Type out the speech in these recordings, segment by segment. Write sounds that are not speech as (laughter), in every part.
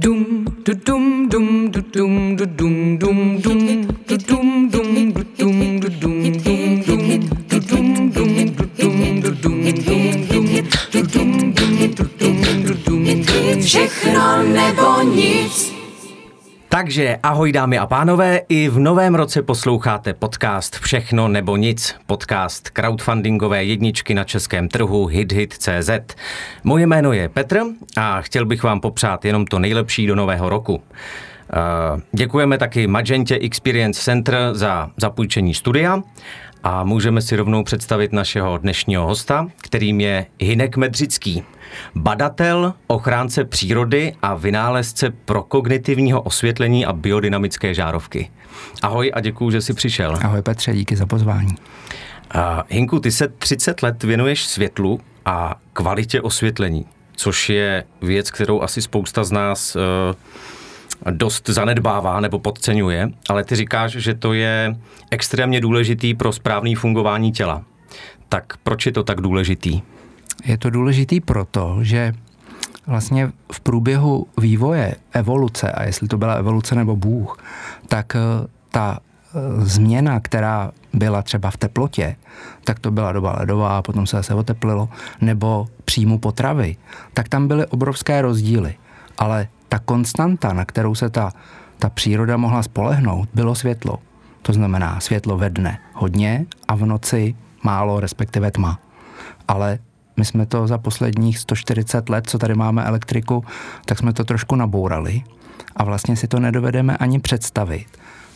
Dum du dum dum du dum du dum dum dum du dum dum du dum du dum dum dum du dum dum du dum du dum dum dum du dum dum du dum du dum dum všechno nebo nic. Takže ahoj dámy a pánové, i v novém roce posloucháte podcast Všechno nebo nic, podcast crowdfundingové jedničky na českém trhu HitHit.cz. Moje jméno je Petr a chtěl bych vám popřát jenom to nejlepší do nového roku. Děkujeme taky Magentě Experience Center za zapůjčení studia a můžeme si rovnou představit našeho dnešního hosta, kterým je Hinek Medřický, badatel, ochránce přírody a vynálezce pro kognitivního osvětlení a biodynamické žárovky. Ahoj a děkuji, že jsi přišel. Ahoj Petře, díky za pozvání. Uh, Hinku, ty se 30 let věnuješ světlu a kvalitě osvětlení, což je věc, kterou asi spousta z nás uh, dost zanedbává nebo podceňuje, ale ty říkáš, že to je extrémně důležitý pro správné fungování těla. Tak proč je to tak důležitý? Je to důležitý proto, že vlastně v průběhu vývoje evoluce, a jestli to byla evoluce nebo Bůh, tak eh, ta eh, změna, která byla třeba v teplotě, tak to byla doba ledová a potom se zase oteplilo, nebo příjmu potravy, tak tam byly obrovské rozdíly. Ale ta konstanta, na kterou se ta, ta příroda mohla spolehnout, bylo světlo. To znamená světlo ve dne hodně a v noci málo, respektive tma. Ale my jsme to za posledních 140 let, co tady máme elektriku, tak jsme to trošku nabourali a vlastně si to nedovedeme ani představit,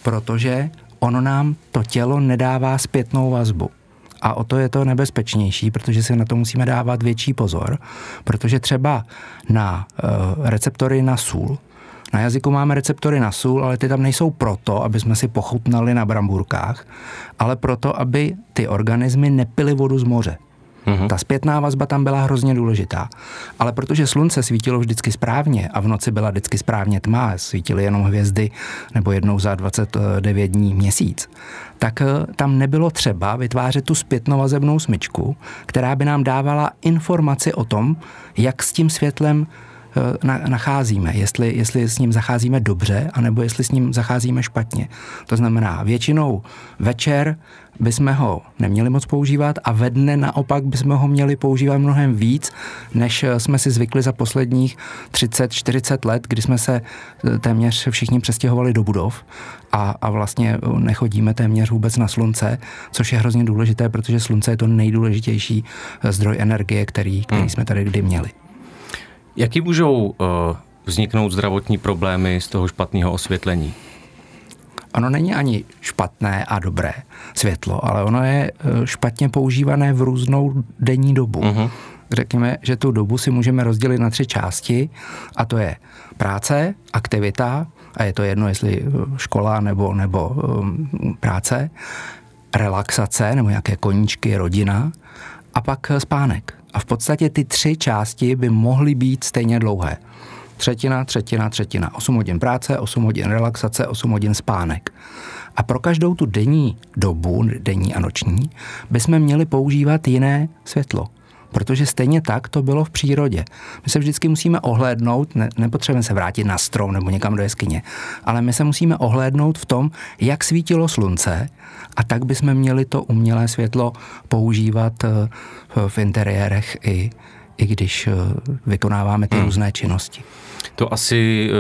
protože ono nám to tělo nedává zpětnou vazbu. A o to je to nebezpečnější, protože si na to musíme dávat větší pozor, protože třeba na uh, receptory na sůl, na jazyku máme receptory na sůl, ale ty tam nejsou proto, aby jsme si pochutnali na bramburkách, ale proto, aby ty organismy nepily vodu z moře. Mm-hmm. Ta zpětná vazba tam byla hrozně důležitá. Ale protože slunce svítilo vždycky správně a v noci byla vždycky správně tma, svítily jenom hvězdy nebo jednou za 29 dní měsíc, tak eh, tam nebylo třeba vytvářet tu zpětnovazebnou smyčku, která by nám dávala informaci o tom, jak s tím světlem nacházíme, jestli, jestli s ním zacházíme dobře, anebo jestli s ním zacházíme špatně. To znamená, většinou večer bychom ho neměli moc používat a ve dne naopak bychom ho měli používat mnohem víc, než eh, jsme si zvykli za posledních 30-40 let, kdy jsme se eh, téměř všichni přestěhovali do budov a, a vlastně eh, nechodíme téměř vůbec na slunce, což je hrozně důležité, protože slunce je to nejdůležitější zdroj energie, který, který hmm. jsme tady kdy měli. Jaký můžou uh, vzniknout zdravotní problémy z toho špatného osvětlení? ono není ani špatné a dobré světlo, ale ono je e, špatně používané v různou denní dobu. Uh-huh. Řekněme, že tu dobu si můžeme rozdělit na tři části a to je práce, aktivita, a je to jedno, jestli e, škola nebo, nebo um, práce, relaxace nebo nějaké koníčky, rodina a pak spánek. A v podstatě ty tři části by mohly být stejně dlouhé třetina, třetina, třetina. 8 hodin práce, 8 hodin relaxace, 8 hodin spánek. A pro každou tu denní dobu, denní a noční, bychom měli používat jiné světlo. Protože stejně tak to bylo v přírodě. My se vždycky musíme ohlédnout, ne, nepotřebujeme se vrátit na strom nebo někam do jeskyně, ale my se musíme ohlédnout v tom, jak svítilo slunce a tak bychom měli to umělé světlo používat eh, v interiérech i, i když eh, vykonáváme ty hmm. různé činnosti. To asi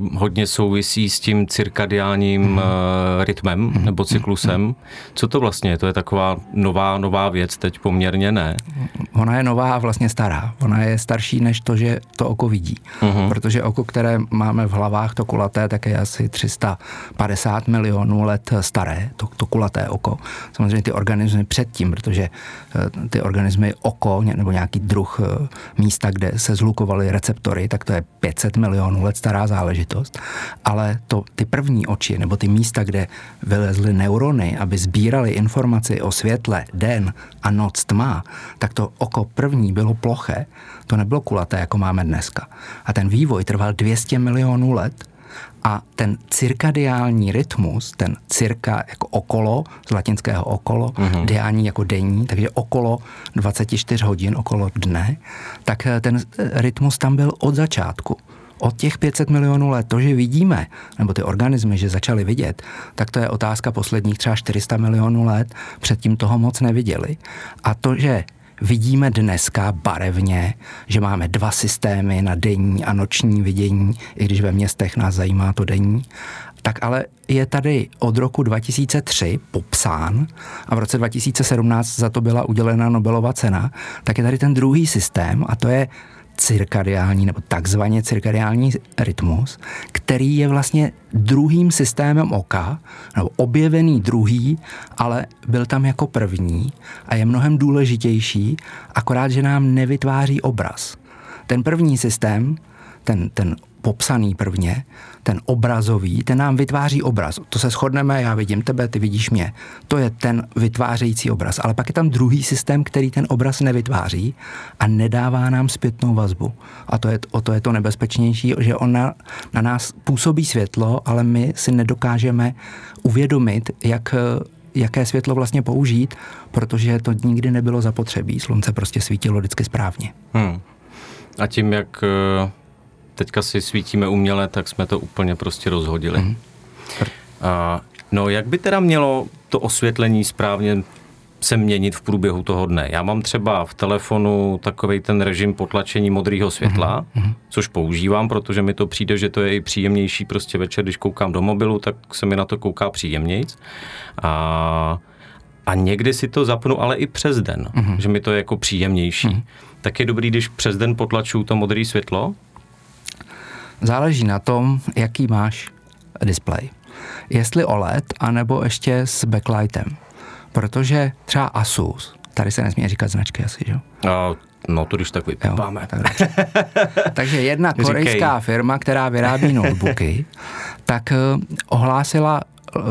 uh, hodně souvisí s tím cirkadiálním uh, rytmem mm. nebo cyklusem. Mm. Co to vlastně je? To je taková nová, nová věc teď poměrně, ne? Ona je nová a vlastně stará. Ona je starší než to, že to oko vidí. Mm. Protože oko, které máme v hlavách, to kulaté, tak je asi 350 milionů let staré, to, to kulaté oko. Samozřejmě ty organismy předtím, protože uh, ty organismy oko nebo nějaký druh uh, místa, kde se zlukovaly receptory, tak to je 500 milionů let stará záležitost, ale to, ty první oči nebo ty místa, kde vylezly neurony, aby sbírali informaci o světle, den a noc tma, tak to oko první bylo ploché, to nebylo kulaté, jako máme dneska. A ten vývoj trval 200 milionů let a ten cirkadiální rytmus, ten cirka jako okolo, z latinského okolo, mm-hmm. diální jako denní, takže okolo 24 hodin, okolo dne, tak eh, ten eh, rytmus tam byl od začátku. od těch 500 milionů let, to, že vidíme, nebo ty organismy, že začaly vidět, tak to je otázka posledních třeba 400 milionů let, předtím toho moc neviděli. A to, že vidíme dneska barevně, že máme dva systémy na denní a noční vidění, i když ve městech nás zajímá to denní, tak ale je tady od roku 2003 popsán a v roce 2017 za to byla udělena Nobelova cena, tak je tady ten druhý systém a to je cirkadiální nebo takzvaně cirkadiální rytmus, který je vlastně druhým systémem oka, nebo objevený druhý, ale byl tam jako první a je mnohem důležitější, akorát, že nám nevytváří obraz. Ten první systém, ten, ten popsaný prvně, ten obrazový, ten nám vytváří obraz. To se shodneme, já vidím tebe, ty vidíš mě. To je ten vytvářející obraz. Ale pak je tam druhý systém, který ten obraz nevytváří a nedává nám zpětnou vazbu. A to je, o to je to nebezpečnější, že on na, na nás působí světlo, ale my si nedokážeme uvědomit, jak jaké světlo vlastně použít, protože to nikdy nebylo zapotřebí. Slunce prostě svítilo vždycky správně. Hmm. A tím, jak eh, teďka si svítíme uměle, tak jsme to úplně prostě rozhodili. Mm. A, no, jak by teda mělo to osvětlení správně se měnit v průběhu toho dne. Já mám třeba v telefonu takový ten režim potlačení modrého světla, mm-hmm. což používám, protože mi to přijde, že to je i příjemnější prostě večer, když koukám do mobilu, tak se mi na to kouká příjemnějc. A, a někdy si to zapnu, ale i přes den, mm-hmm. že mi to je jako příjemnější. Mm-hmm. Tak je dobrý, když přes den potlačuju to modré světlo, Záleží na tom, jaký máš displej. Jestli OLED, anebo ještě s backlightem. Protože třeba Asus, tady se nesmí říkat značky asi, že? Uh, no to když tak vypípáme. Tak (laughs) Takže jedna korejská firma, která vyrábí notebooky, tak eh, ohlásila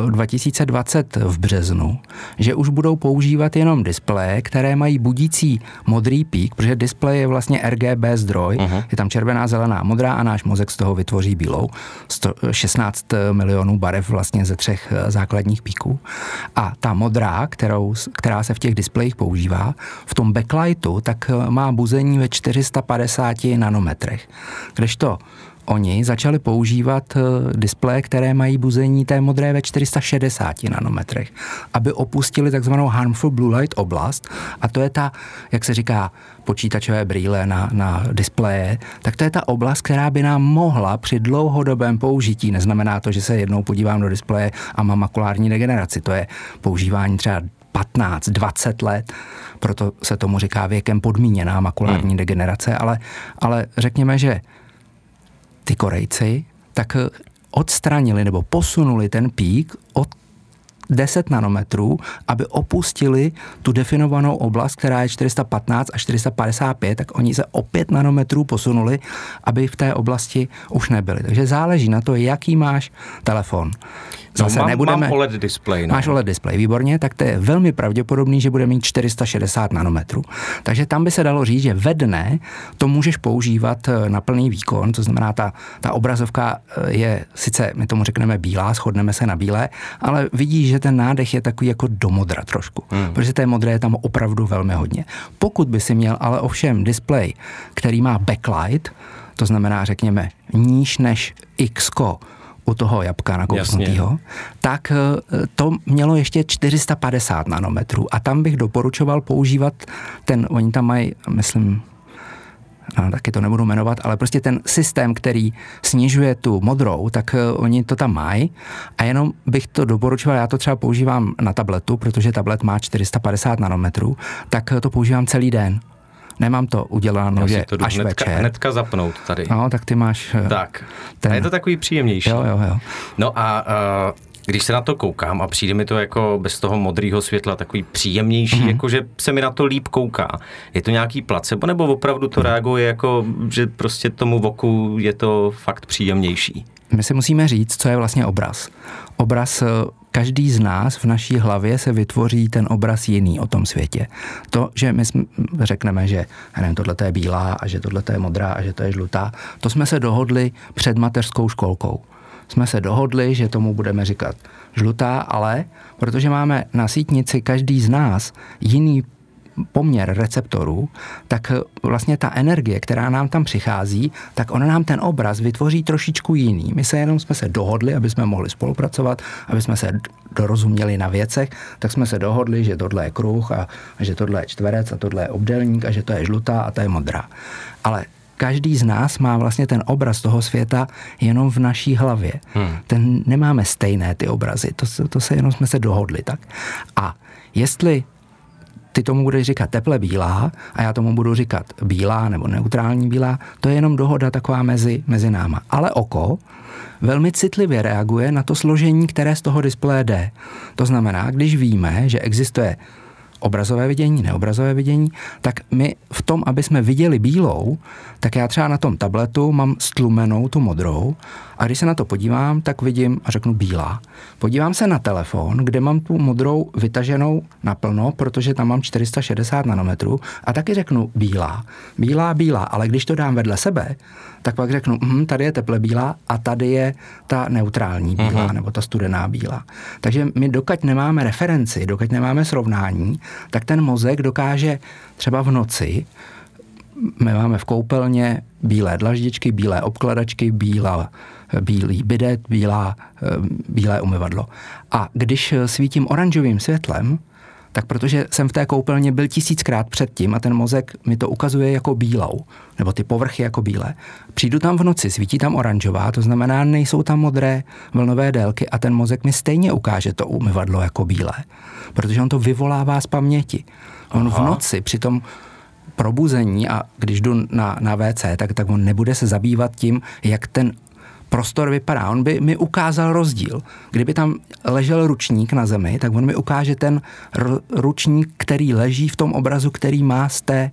2020 v březnu, že už budou používat jenom displeje, které mají budící modrý pík, protože displej je vlastně RGB zdroj, uh-huh. je tam červená, zelená, modrá a náš mozek z toho vytvoří bílou. 16 milionů barev vlastně ze třech eh, základních píků. A ta modrá, kterou, která se v těch displejích používá, v tom backlightu, tak eh, má buzení ve 450 nanometrech. Kdežto oni začali používat eh, displeje, které mají buzení té modré ve 460 nanometrech, aby opustili takzvanou harmful blue light oblast. A to je ta, jak se říká, počítačové brýle na, na displeje, tak to je ta oblast, která by nám mohla při dlouhodobém použití, neznamená to, že se jednou podívám do displeje a mám makulární degeneraci, to je používání třeba 15, 20 let, proto se tomu říká věkem podmíněná makulární hmm. degenerace, ale, ale řekněme, že ty Korejci, tak eh, odstranili nebo posunuli ten pík od 10 nanometrů, aby opustili tu definovanou oblast, která je 415 a 455, tak oni se o 5 nanometrů posunuli, aby v té oblasti už nebyli. Takže záleží na to, jaký máš telefon. No, Zase no, mám, nebudeme, mám OLED display. No. Máš OLED display, výborně, tak to je velmi pravděpodobný, že bude mít 460 nanometrů. Takže tam by se dalo říct, že ve dne to můžeš používat eh, na plný výkon, to znamená, ta, ta obrazovka eh, je sice, my tomu řekneme bílá, shodneme se na bílé, ale vidíš, že ten nádech je takový jako do modra trošku, hmm. protože té modré je tam opravdu velmi hodně. Pokud by si měl ale ovšem display, který má backlight, to znamená, řekněme, níž než X u toho jabka nakousnutého, tak eh, to mělo ještě 450 nanometrů a tam bych doporučoval používat ten, oni tam mají, myslím, no, taky to nebudu jmenovat, ale prostě ten systém, který snižuje tu modrou, tak uh, oni to tam mají a jenom bych to doporučoval, já to třeba používám na tabletu, protože tablet má 450 nanometrů, tak uh, to používám celý den. Nemám to uděláno, že to až hnedka, večer. hnedka zapnout tady. No, tak ty máš... Eh, tak. Ten... A je to takový příjemnější. Jo, jo, jo. No a uh, když se na to koukám a přijde mi to jako bez toho modrého světla takový příjemnější, mm-hmm. jako že se mi na to líp kouká. Je to nějaký placebo, nebo opravdu to reaguje jako, že prostě tomu voku je to fakt příjemnější? My si musíme říct, co je vlastně obraz. Obraz eh, každý z nás v naší hlavě se vytvoří ten obraz jiný o tom světě. To, že my řekneme, že nevím, tohle je bílá a že tohle je modrá a že to je žlutá, to jsme se dohodli před mateřskou školkou. Jsme se dohodli, že tomu budeme říkat žlutá, ale protože máme na sítnici každý z nás jiný poměr receptorů, tak vlastně ta energie, která nám tam přichází, tak ona nám ten obraz vytvoří trošičku jiný. My se jenom jsme se dohodli, aby jsme mohli spolupracovat, aby jsme se dorozuměli na věcech, tak jsme se dohodli, že tohle je kruh a, a že tohle je čtverec a tohle je obdelník a že to je žlutá a to je modrá. Ale každý z nás má vlastně ten obraz toho světa jenom v naší hlavě. Hmm. Ten nemáme stejné ty obrazy, to, to se jenom jsme se dohodli tak. A jestli ty tomu budeš říkat teple bílá a já tomu budu říkat bílá nebo neutrální bílá, to je jenom dohoda taková mezi, mezi náma. Ale oko velmi citlivě reaguje na to složení, které z toho displeje jde. To znamená, když víme, že existuje obrazové vidění, neobrazové vidění, tak my v tom, aby jsme viděli bílou, tak já třeba na tom tabletu mám stlumenou tu modrou a když se na to podívám, tak vidím a řeknu bílá. Podívám se na telefon, kde mám tu modrou vytaženou naplno, protože tam mám 460 nanometrů a taky řeknu bílá. Bílá, bílá, ale když to dám vedle sebe, tak pak řeknu, hm, tady je teple bílá a tady je ta neutrální bílá uh-huh. nebo ta studená bílá. Takže my dokud nemáme referenci, dokud nemáme srovnání, tak ten mozek dokáže třeba v noci my máme v koupelně bílé dlaždičky, bílé obkladačky, bílá, bílý bidet, bílá, eh, bílé umyvadlo. A když svítím oranžovým světlem, tak protože jsem v té koupelně byl tisíckrát předtím a ten mozek mi to ukazuje jako bílou, nebo ty povrchy jako bílé. Přijdu tam v noci, svítí tam oranžová, to znamená, nejsou tam modré vlnové délky a ten mozek mi stejně ukáže to umyvadlo jako bílé, protože on to vyvolává z paměti. On Aha. v noci při tom probuzení a když jdu na, na WC, tak, tak on nebude se zabývat tím, jak ten prostor vypadá. On by mi ukázal rozdíl. Kdyby tam ležel ručník na zemi, tak on mi ukáže ten r- ručník, který leží v tom obrazu, který má z té,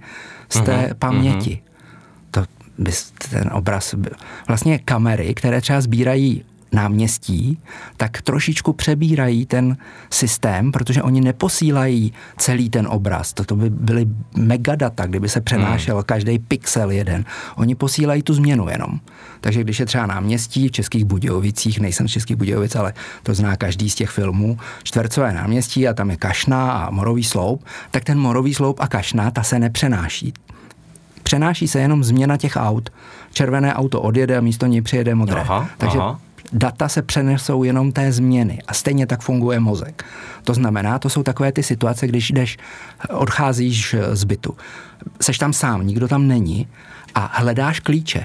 z té uh-huh, paměti. Uh-huh. To by ten obraz byl. Vlastně kamery, které třeba sbírají náměstí, tak trošičku přebírají ten systém, protože oni neposílají celý ten obraz. Toto by byly megadata, kdyby se přenášel hmm. každý pixel jeden. Oni posílají tu změnu jenom. Takže když je třeba náměstí v Českých Budějovicích, nejsem z Českých Budějovic, ale to zná každý z těch filmů, čtvercové náměstí a tam je kašna a morový sloup, tak ten morový sloup a kašna, ta se nepřenáší. Přenáší se jenom změna těch aut. Červené auto odjede a místo něj přijede modré. Aha, Takže aha data se přenesou jenom té změny a stejně tak funguje mozek. To znamená, to jsou takové ty situace, když jdeš, odcházíš z bytu. Seš tam sám, nikdo tam není a hledáš klíče.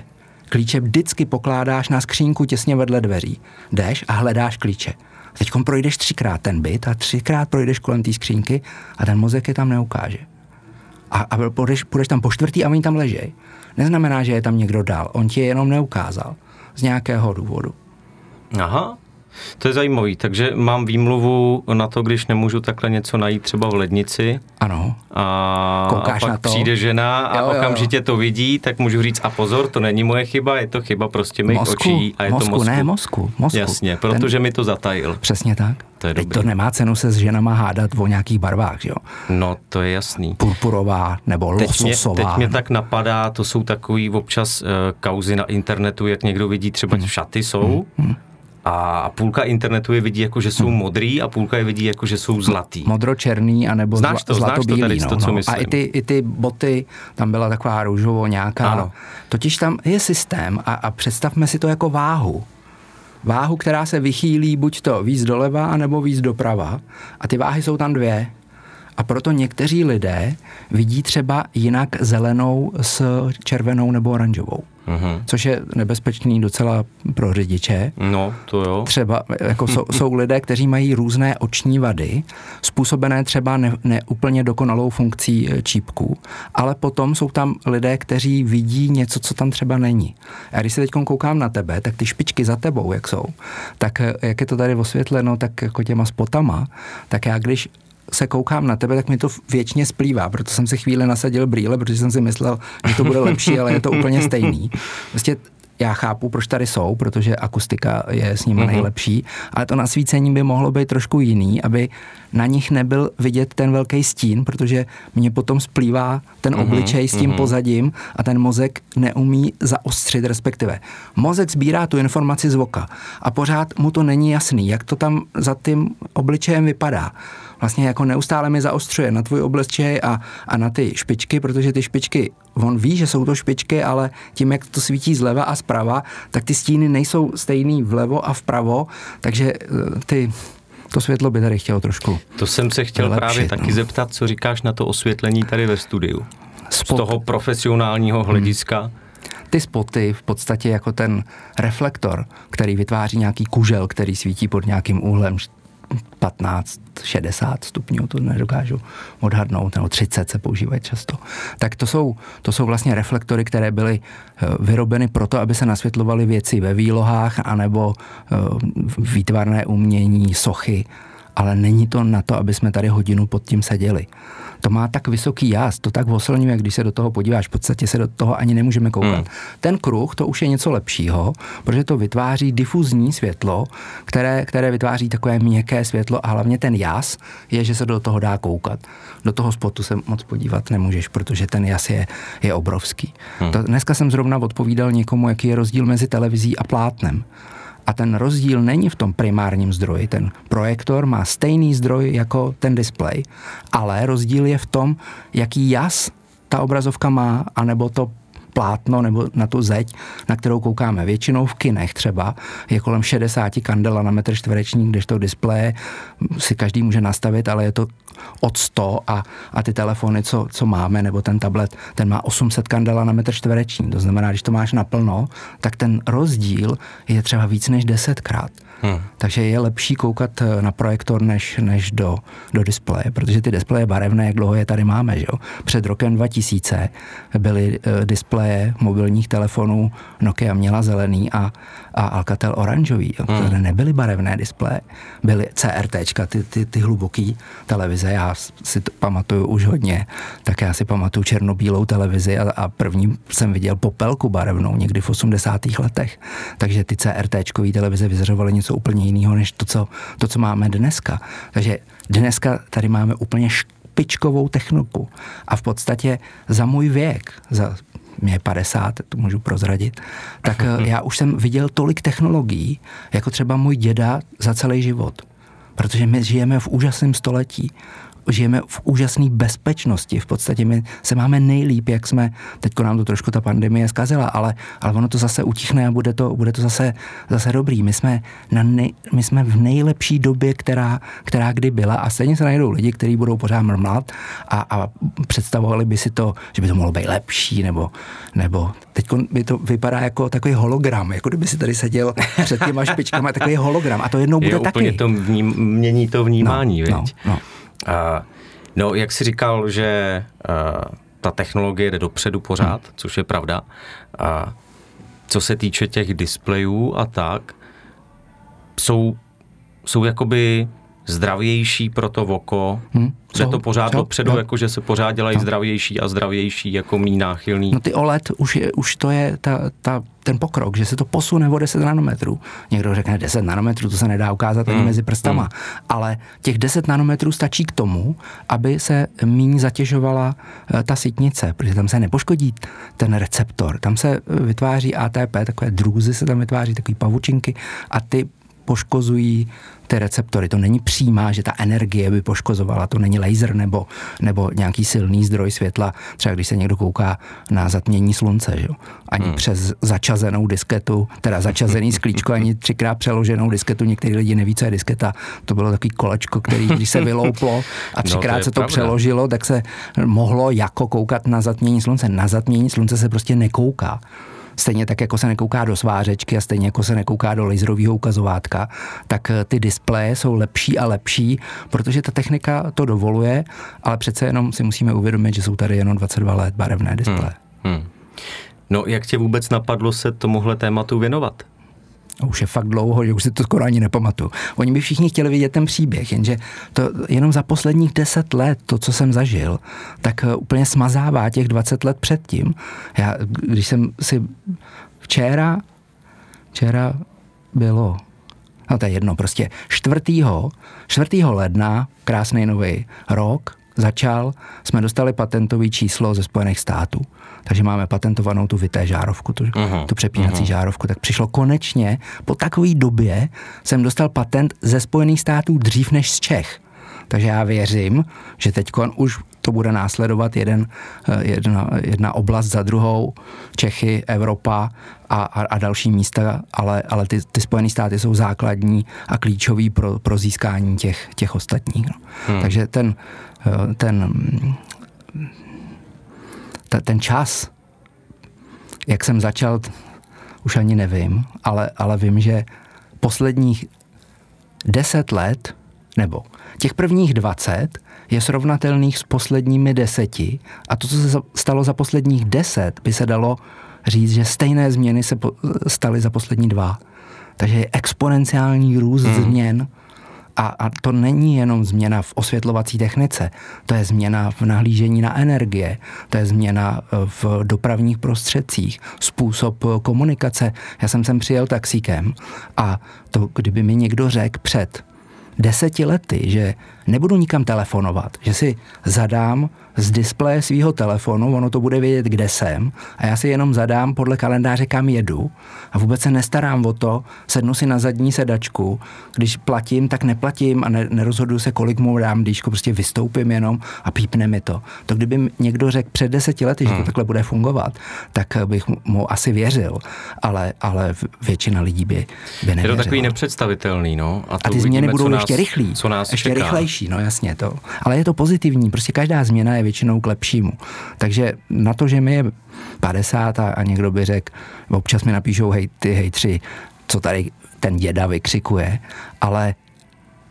Klíče vždycky pokládáš na skřínku těsně vedle dveří. Jdeš a hledáš klíče. Teď projdeš třikrát ten byt a třikrát projdeš kolem té skřínky a ten mozek je tam neukáže. A, a půjdeš, půjdeš tam po čtvrtý a oni tam ležejí. Neznamená, že je tam někdo dál. On ti je jenom neukázal. Z nějakého důvodu. Aha, to je zajímavý, takže mám výmluvu na to, když nemůžu takhle něco najít třeba v lednici. Ano. A, Koukáš a pak na to. přijde žena a jo, jo, okamžitě to vidí, tak můžu říct a pozor, to není moje chyba, je to chyba prostě mých mozku, očí a je mozku, to mozku. ne mozku, mozku. Jasně, protože Ten, mi to zatajil. Přesně tak. To je Teď dobrý. to nemá cenu se s ženama hádat o nějakých barvách, jo? No, to je jasný. Purpurová nebo teď lososová. Mě, teď mě tak napadá, to jsou takový občas uh, kauzy na internetu, jak někdo vidí třeba hmm. šaty jsou, hmm. A půlka internetu je vidí jako, že jsou hmm. modrý a půlka je vidí jako, že jsou zlatý. Modročerný anebo znáš to, zlato znáš to tady, no, to, co no. A i ty, i ty boty, tam byla taková růžovo nějaká. Ano. Totiž tam je systém a, a představme si to jako váhu. Váhu, která se vychýlí buď to víc doleva, anebo víc doprava. A ty váhy jsou tam dvě. A proto někteří lidé vidí třeba jinak zelenou s červenou nebo oranžovou. Uh-huh. Což je nebezpečný docela pro řidiče. No, to jo. Třeba jako jsou, jsou lidé, kteří mají různé oční vady, způsobené třeba ne, neúplně dokonalou funkcí e, čípků, ale potom jsou tam lidé, kteří vidí něco, co tam třeba není. A když se teď koukám na tebe, tak ty špičky za tebou, jak jsou, tak e, jak je to tady osvětleno, tak jako těma spotama, tak já když se koukám na tebe, tak mi to věčně splývá, proto jsem si chvíli nasadil brýle, protože jsem si myslel, že to bude lepší, ale je to úplně stejný. Vlastně já chápu, proč tady jsou, protože akustika je s nimi mm-hmm. nejlepší, ale to nasvícení by mohlo být trošku jiný, aby na nich nebyl vidět ten velký stín, protože mě potom splývá ten mm-hmm. obličej s tím mm-hmm. pozadím a ten mozek neumí zaostřit, respektive. Mozek sbírá tu informaci z voka a pořád mu to není jasný, jak to tam za tím obličejem vypadá vlastně jako neustále mi zaostřuje na tvůj obličej a, a na ty špičky, protože ty špičky, on ví, že jsou to špičky, ale tím, jak to svítí zleva a zprava, tak ty stíny nejsou stejný vlevo a vpravo, takže eh, ty to světlo by tady chtělo trošku To jsem se chtěl vylepšit, právě taky no. zeptat, co říkáš na to osvětlení tady ve studiu. Spot. Z toho profesionálního hmm. hlediska. Hmm. Ty spoty v podstatě jako ten reflektor, který vytváří nějaký kužel, který svítí pod nějakým úhlem 15, 60 stupňů, to nedokážu odhadnout, nebo 30 se používají často. Tak to jsou, to jsou vlastně reflektory, které byly eh, vyrobeny proto, aby se nasvětlovaly věci ve výlohách anebo eh, výtvarné umění, sochy, ale není to na to, aby jsme tady hodinu pod tím seděli to má tak vysoký jas, to tak oslňuje, když se do toho podíváš, v podstatě se do toho ani nemůžeme koukat. Hmm. Ten kruh, to už je něco lepšího, protože to vytváří difuzní světlo, které, které vytváří takové měkké světlo a hlavně ten jas je, že se do toho dá koukat. Do toho spotu se moc podívat nemůžeš, protože ten jas je, je obrovský. Hmm. To, dneska jsem zrovna odpovídal někomu, jaký je rozdíl mezi televizí a plátnem. A ten rozdíl není v tom primárním zdroji. Ten projektor má stejný zdroj jako ten displej, ale rozdíl je v tom, jaký jas ta obrazovka má, anebo to plátno nebo na tu zeď, na kterou koukáme. Většinou v kinech třeba je kolem 60 kandela na metr čtvereční, když to displeje si každý může nastavit, ale je to od 100 a, a ty telefony, co, co máme, nebo ten tablet, ten má 800 kandela na metr čtvereční. To znamená, když to máš naplno, tak ten rozdíl je třeba víc než desetkrát. Hmm. Takže je lepší koukat eh, na projektor než, než do, do displeje, protože ty displeje barevné, jak dlouho je tady máme. Že jo? Před rokem 2000 byly uh, displeje mobilních telefonů, Nokia měla zelený a, a Alcatel oranžový. Jo? Hmm. nebyly barevné displeje, byly CRT, ty, ty, ty hluboký televize, já si to pamatuju už hodně, tak já si pamatuju černobílou televizi a, a první jsem viděl popelku barevnou někdy v 80. letech. Takže ty CRT televize vyzřovaly něco úplně jiného, než to co, to, co máme dneska. Takže dneska tady máme úplně špičkovou techniku a v podstatě za můj věk, za mě je 50, to můžu prozradit, tak (laughs) eh, já už jsem viděl tolik technologií, jako třeba můj děda za celý život. Protože my žijeme v úžasném století žijeme v úžasné bezpečnosti. V podstatě my se máme nejlíp, jak jsme, teďko nám to trošku ta pandemie zkazila, ale, ale ono to zase utichne a bude to, bude to zase, zase dobrý. My jsme, na nej, my jsme v nejlepší době, která, která kdy byla a stejně se najdou lidi, kteří budou pořád mrmlat a, a představovali by si to, že by to mohlo být lepší, nebo, nebo teď by to vypadá jako takový hologram, jako kdyby si tady seděl před těma špičkama, takový hologram a to jednou bude je taky. Úplně to vním, mění to vnímání, no, no, no. No, jak jsi říkal, že ta technologie jde dopředu pořád, hmm. což je pravda. A co se týče těch displejů a tak, jsou, jsou jakoby zdravější pro to oko. Hmm. Jde to pořád co? dopředu, no. jako že se pořád dělají no. zdravější a zdravější, jako mý náchylný. No ty OLED, už, je, už to je ta, ta, ten pokrok, že se to posune o 10 nanometrů. Někdo řekne 10 nanometrů, to se nedá ukázat ani hmm. mezi prstama. Hmm. Ale těch 10 nanometrů stačí k tomu, aby se méně zatěžovala eh, ta sitnice, protože tam se nepoškodí ten receptor. Tam se eh, vytváří ATP, takové drůzy se tam vytváří, takové pavučinky a ty poškozují ty receptory. To není přímá, že ta energie by poškozovala, to není laser nebo, nebo nějaký silný zdroj světla, třeba když se někdo kouká na zatmění slunce, že? ani hmm. přes začazenou disketu, teda začazený sklíčko, ani třikrát přeloženou disketu, někteří lidi neví, co je disketa, to bylo takový kolečko, který když se vylouplo a no, třikrát no, to se to pravda. přeložilo, tak se mohlo jako koukat na zatmění slunce. Na zatmění slunce se prostě nekouká. Stejně tak, jako se nekouká do svářečky a stejně jako se nekouká do laserového ukazovátka, tak eh, ty displeje jsou lepší a lepší, protože ta technika to dovoluje, ale přece jenom si musíme uvědomit, že jsou tady jenom 22 let barevné displeje. Hmm. Hmm. No, jak tě vůbec napadlo se tomuhle tématu věnovat? A už je fakt dlouho, že už si to skoro ani nepamatuju. Oni by všichni chtěli vidět ten příběh, jenže to jenom za posledních deset let, to, co jsem zažil, tak eh, úplně smazává těch 20 let předtím. Já, když jsem si včera včera bylo, no to je jedno, prostě 4. 4. ledna, krásný nový rok, začal, jsme dostali patentový číslo ze Spojených států. Takže máme patentovanou tu vité žárovku, tu, uh-huh, tu přepínací uh-huh. žárovku. Tak přišlo konečně, po takové době jsem dostal patent ze Spojených států dřív než z Čech. Takže já věřím, že teď už to bude následovat jeden, eh, jedna, jedna oblast za druhou, Čechy, Evropa a, a, a další místa, ale, ale ty, ty Spojené státy jsou základní a klíčový pro, pro získání těch, těch ostatních. No. Hmm. Takže ten, eh, ten, ten čas, jak jsem začal, už ani nevím, ale, ale vím, že posledních deset let, nebo těch prvních dvacet je srovnatelných s posledními deseti a to, co se stalo za posledních deset, by se dalo říct, že stejné změny se staly za poslední dva. Takže je exponenciální růst hmm. změn a, a to není jenom změna v osvětlovací technice, to je změna v nahlížení na energie, to je změna e, v dopravních prostředcích, způsob komunikace. Já jsem sem přijel taxíkem a to, kdyby mi někdo řekl před deseti lety, že nebudu nikam telefonovat, že si zadám z displeje svého telefonu, ono to bude vědět, kde jsem a já si jenom zadám podle kalendáře, kam jedu a vůbec se nestarám o to, sednu si na zadní sedačku, když platím, tak neplatím a ne, nerozhoduju se, kolik mu dám, když prostě vystoupím jenom a pípne mi to. To kdyby někdo řekl před deseti lety, že to hmm. takhle bude fungovat, tak bych mu asi věřil, ale, ale většina lidí by, by nevěřila. Je to takový nepředstavitelný, no. A, a ty změny budou nás, ještě rychlý, co nás ještě čeká. rychlejší, no jasně to. Ale je to pozitivní, prostě každá změna je většinou k lepšímu. Takže na to, že mi je 50 a, a někdo by řekl, občas mi napíšou hej ty hejtři, co tady ten děda vykřikuje, ale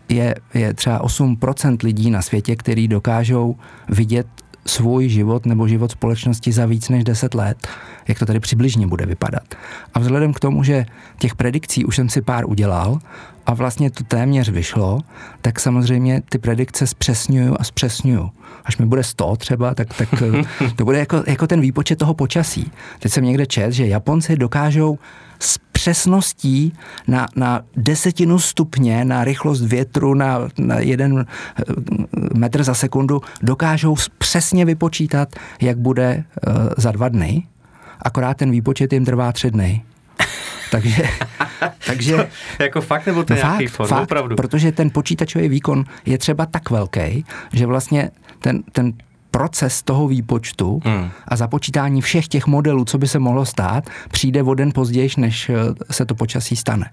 je, je třeba 8% lidí na světě, který dokážou vidět svůj život nebo život společnosti za víc než 10 let, jak to tady přibližně bude vypadat. A vzhledem k tomu, že těch predikcí už jsem si pár udělal a vlastně to téměř vyšlo, tak samozřejmě ty predikce zpřesňuju a zpřesňuju. Až mi bude 100 třeba, tak, tak (laughs) to bude jako, jako ten výpočet toho počasí. Teď jsem někde čet, že Japonci dokážou přesností na, na desetinu stupně, na rychlost větru, na, na jeden eh, metr za sekundu, dokážou přesně vypočítat, jak bude uh, za dva dny. Akorát ten výpočet jim trvá tři dny. (laughs) Takže, (laughs) takže to, jako fakt nebo to no nějaký fakt, form, fakt, opravdu? Protože ten počítačový výkon je třeba tak velký, že vlastně ten, ten proces toho výpočtu hmm. a započítání všech těch modelů, co by se mohlo stát, přijde o den později, než eh, se to počasí stane.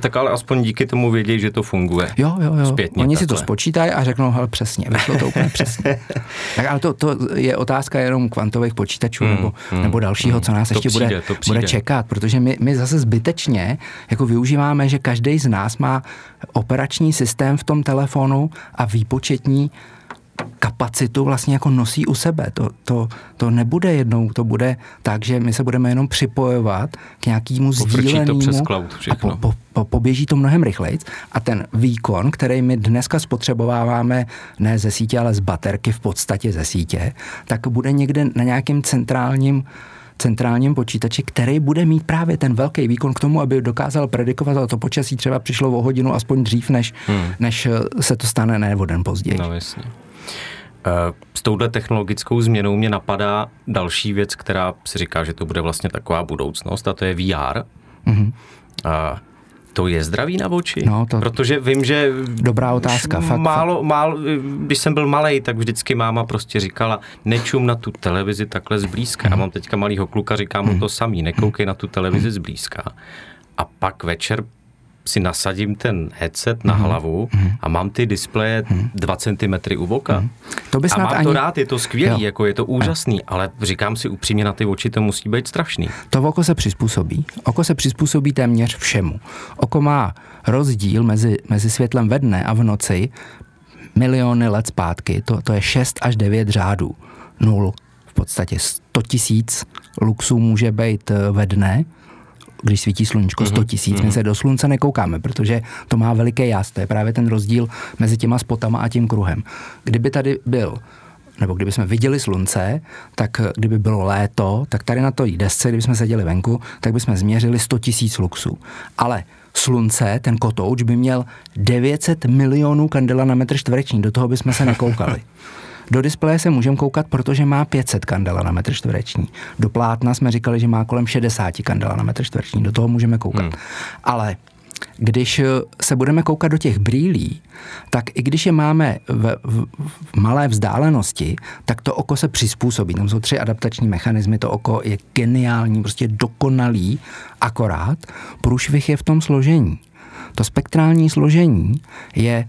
Tak ale aspoň díky tomu vědějí, že to funguje. Jo, jo, jo. Zpětně Oni takhle. si to spočítají a řeknou, hele, přesně, vyšlo to úplně přesně. (laughs) tak ale to, to je otázka jenom kvantových počítačů hmm, nebo, hmm, nebo dalšího, hmm, co nás ještě přijde, bude, bude čekat, protože my, my zase zbytečně jako využíváme, že každý z nás má operační systém v tom telefonu a výpočetní kapacitu vlastně jako nosí u sebe. To, to, to nebude jednou, to bude tak, že my se budeme jenom připojovat k nějakému sdílenému to přes cloud a po, po, po, poběží to mnohem rychleji a ten výkon, který my dneska spotřebováváme ne ze sítě, ale z baterky v podstatě ze sítě, tak bude někde na nějakém centrálním centrálním počítači, který bude mít právě ten velký výkon k tomu, aby dokázal predikovat, a to počasí třeba přišlo o hodinu aspoň dřív, než, hmm. než se to stane ne o den později. No, jasně. Eh, s touhle technologickou změnou mě napadá další věc, která si říká, že to bude vlastně taková budoucnost, a to je VR. Mm-hmm. A to je zdraví na oči? No, to... Protože vím, že... Dobrá otázka. Fakt, málo, málo, když jsem byl malý, tak vždycky máma prostě říkala, nečum na tu televizi takhle zblízka. Mm. Já mám teďka malýho kluka, říkám mu mm. to samý, nekoukej mm. na tu televizi zblízka. A pak večer si nasadím ten headset na mm-hmm. hlavu mm-hmm. a mám ty displeje mm-hmm. 2 cm u voka. Mm-hmm. To by a mám ani... to rád, je to skvělý, jo. jako je to úžasný, jo. ale říkám si upřímně na ty oči, to musí být strašný. To oko se přizpůsobí. Oko se přizpůsobí téměř všemu. Oko má rozdíl mezi, mezi světlem ve dne a v noci miliony let zpátky. To, to je 6 až 9 řádů. Nul. V podstatě 100 tisíc luxů může být eh, ve dne, když svítí sluníčko 100 mhm, tisíc, my mhm. se do slunce nekoukáme, protože to má veliký jas, to je právě ten rozdíl mezi těma spotama a tím kruhem. Kdyby tady byl nebo kdyby jsme viděli slunce, tak kdyby bylo léto, tak tady na to desce, kdyby jsme seděli venku, tak bychom změřili 100 tisíc luxů. Ale slunce, ten kotouč by měl 900 milionů kandela na metr čtvereční, do toho bychom se nekoukali. (laughs) Do displeje se můžeme koukat, protože má 500 kandela na metr čtvereční. Do plátna jsme říkali, že má kolem 60 kandela na metr čtvereční. Do toho můžeme koukat. Hmm. Ale když se budeme koukat do těch brýlí, tak i když je máme v, v, v malé vzdálenosti, tak to oko se přizpůsobí. Tam jsou tři adaptační mechanismy, to oko je geniální, prostě dokonalý, akorát průšvih je v tom složení. To spektrální složení je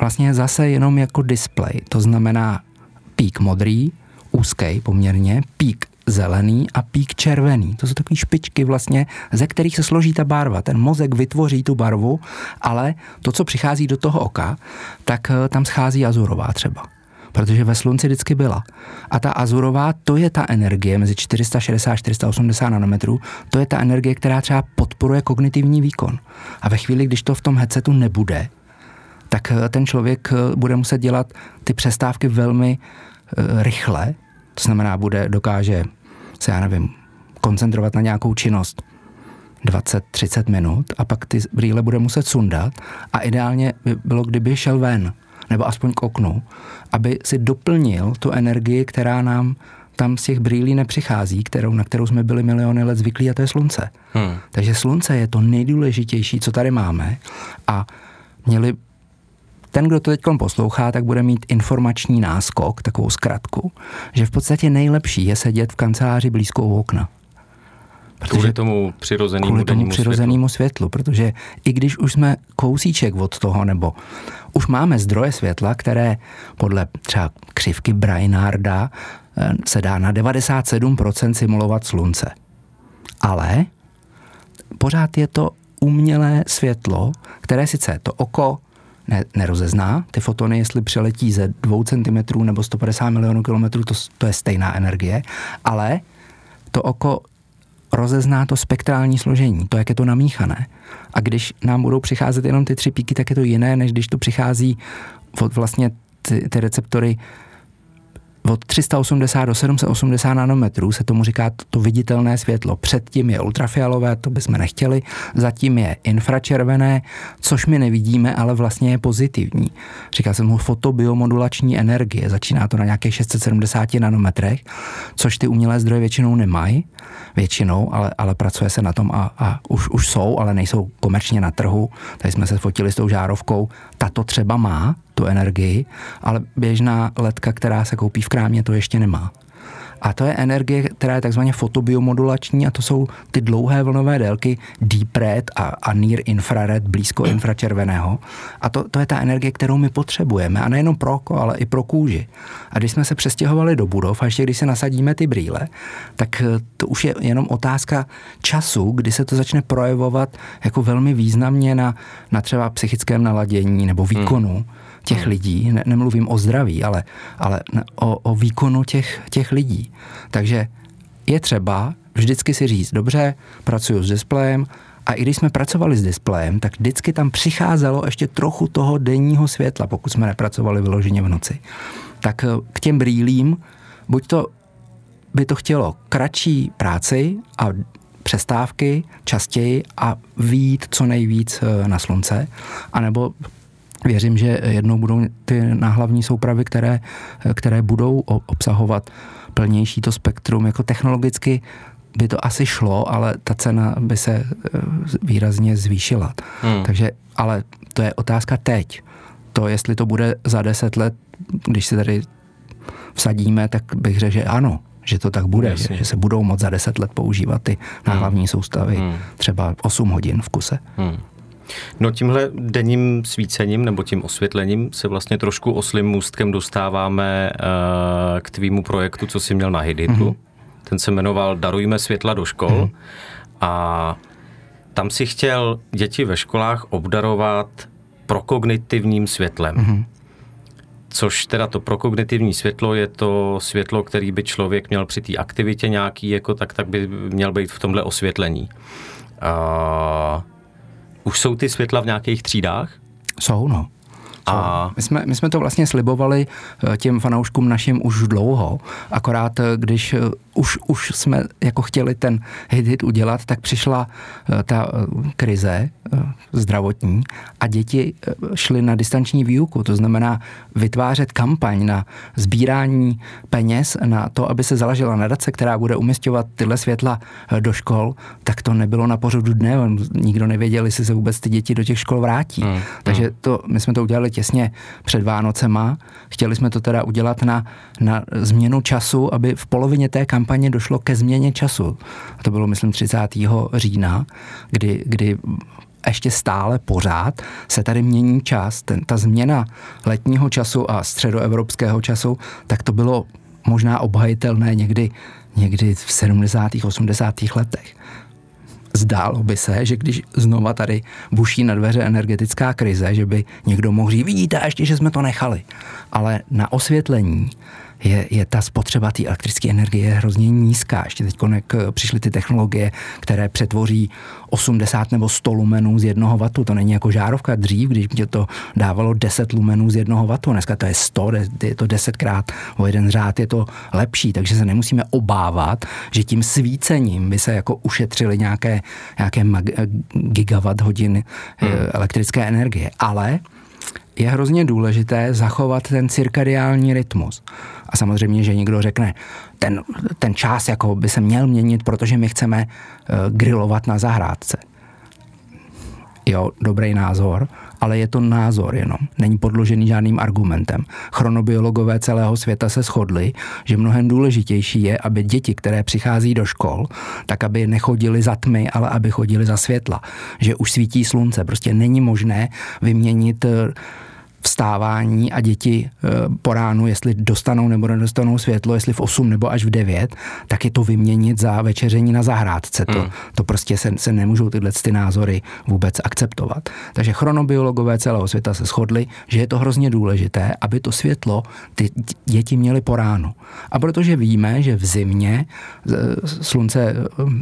vlastně zase jenom jako display. To znamená pík modrý, úzký poměrně, pík zelený a pík červený. To jsou takové špičky vlastně, ze kterých se složí ta barva. Ten mozek vytvoří tu barvu, ale to, co přichází do toho oka, tak eh, tam schází azurová třeba protože ve slunci vždycky byla. A ta azurová, to je ta energie mezi 460 a 480 nanometrů, to je ta energie, která třeba podporuje kognitivní výkon. A ve chvíli, když to v tom headsetu nebude, tak eh, ten člověk eh, bude muset dělat ty přestávky velmi eh, rychle, to znamená, bude, dokáže se, já nevím, koncentrovat na nějakou činnost 20-30 minut a pak ty brýle bude muset sundat a ideálně by bylo, kdyby šel ven, nebo aspoň k oknu, aby si doplnil tu energii, která nám tam z těch brýlí nepřichází, kterou, na kterou jsme byli miliony let zvyklí, a to je slunce. Hmm. Takže slunce je to nejdůležitější, co tady máme a měli ten, kdo to teď poslouchá, tak bude mít informační náskok, takovou zkratku, že v podstatě nejlepší je sedět v kanceláři blízko u okna. Protože kvůli tomu přirozenému, kvůli tomu přirozenému světlu. světlu. Protože i když už jsme kousíček od toho, nebo už máme zdroje světla, které podle třeba křivky Brainarda eh, se dá na 97% simulovat slunce. Ale pořád je to umělé světlo, které sice to oko ne, nerozezná. Ty fotony, jestli přeletí ze 2 cm nebo 150 milionů kilometrů, to, to je stejná energie, ale to oko rozezná to spektrální složení, to, jak je to namíchané. A když nám budou přicházet jenom ty tři píky, tak je to jiné, než když to přichází od vlastně ty, ty receptory od 380 do 780 nanometrů se tomu říká to viditelné světlo. Předtím je ultrafialové, to bychom nechtěli, zatím je infračervené, což my nevidíme, ale vlastně je pozitivní. Říká se mu fotobiomodulační energie, začíná to na nějakých 670 nanometrech, což ty umělé zdroje většinou nemají, většinou, ale, ale pracuje se na tom a, a už, už jsou, ale nejsou komerčně na trhu. Tady jsme se fotili s tou žárovkou, tato třeba má, tu energii, ale běžná letka, která se koupí v krámě, to ještě nemá. A to je energie, která je takzvaně fotobiomodulační a to jsou ty dlouhé vlnové délky deep red a, a near infrared, blízko (clears throat) infračerveného. A to, to je ta energie, kterou my potřebujeme. A nejenom pro oko, ale i pro kůži. A když jsme se přestěhovali do budov a ještě když se nasadíme ty brýle, tak eh, to už je jenom otázka času, kdy se to začne projevovat jako velmi významně na, na třeba psychickém naladění nebo výkonu. Hmm těch hmm. lidí, ne, nemluvím o zdraví, ale, ale o, o výkonu těch, těch lidí. Takže je třeba vždycky si říct, dobře, pracuji s displejem, a i když jsme pracovali s displejem, tak vždycky tam přicházelo ještě trochu toho denního světla, pokud jsme nepracovali vyloženě v noci. Tak eh, k těm brýlím, buď to by to chtělo kratší práci a přestávky častěji a výjít co nejvíc eh, na slunce, anebo věřím, že jednou budou ty náhlavní soupravy, které, které budou obsahovat plnější to spektrum. Jako technologicky by to asi šlo, ale ta cena by se eh, výrazně zvýšila. Hmm. Takže, ale to je otázka teď. To, jestli to bude za deset let, když se tady vsadíme, tak bych řekl, že ano, že to tak bude, že, že se budou moct za deset let používat ty náhlavní hmm. soustavy hmm. třeba 8 hodin v kuse. Hmm. No tímhle denním svícením nebo tím osvětlením se vlastně trošku oslým můstkem dostáváme uh, k tvýmu projektu, co jsi měl na Hiditu. Mm-hmm. Ten se jmenoval Darujme světla do škol mm-hmm. a tam si chtěl děti ve školách obdarovat prokognitivním světlem. Mm-hmm. Což teda to prokognitivní světlo je to světlo, který by člověk měl při té aktivitě nějaký, jako tak, tak by měl být v tomhle osvětlení. Uh, už jsou ty světla v nějakých třídách? Jsou, no. A... My, jsme, my jsme to vlastně slibovali eh, těm fanouškům našim už dlouho, akorát eh, když eh, už, už jsme jako chtěli ten hit, hit udělat, tak přišla ta krize zdravotní a děti šly na distanční výuku, to znamená vytvářet kampaň na sbírání peněz na to, aby se založila nadace, která bude umistovat tyhle světla do škol, tak to nebylo na pořadu dne, nikdo nevěděl, jestli se vůbec ty děti do těch škol vrátí. Hmm. Takže to, my jsme to udělali těsně před Vánocema. Chtěli jsme to teda udělat na, na změnu času, aby v polovině té kampaně došlo ke změně času. A to bylo, myslím, 30. října, kdy, kdy ještě stále pořád se tady mění čas. Ten, ta změna letního času a středoevropského času, tak to bylo možná obhajitelné někdy, někdy v 70. 80. letech. Zdálo by se, že když znova tady buší na dveře energetická krize, že by někdo mohl říct, vidíte, ještě, že jsme to nechali. Ale na osvětlení je, je ta spotřeba té elektrické energie hrozně nízká. Ještě teď přišly ty technologie, které přetvoří 80 nebo 100 lumenů z jednoho vatu. To není jako žárovka dřív, když mě to dávalo 10 lumenů z jednoho vatu. Dneska to je 100, je to 10 krát o jeden řád, je to lepší, takže se nemusíme obávat, že tím svícením by se jako ušetřili nějaké, nějaké gigawatt hodin eh, hmm. elektrické energie. Ale je hrozně důležité zachovat ten cirkadiální rytmus. A samozřejmě, že někdo řekne, ten, ten čas jako by se měl měnit, protože my chceme uh, grilovat na zahrádce. Jo, dobrý názor, ale je to názor jenom. Není podložený žádným argumentem. Chronobiologové celého světa se shodli, že mnohem důležitější je, aby děti, které přichází do škol, tak aby nechodili za tmy, ale aby chodili za světla. Že už svítí slunce. Prostě není možné vyměnit uh, vstávání a děti e, po ránu, jestli dostanou nebo nedostanou světlo, jestli v 8 nebo až v 9, tak je to vyměnit za večeření na zahrádce. To, mm. to prostě se, se nemůžou tyhle ty názory vůbec akceptovat. Takže chronobiologové celého světa se shodli, že je to hrozně důležité, aby to světlo ty děti měly po ránu. A protože víme, že v zimě e, slunce e,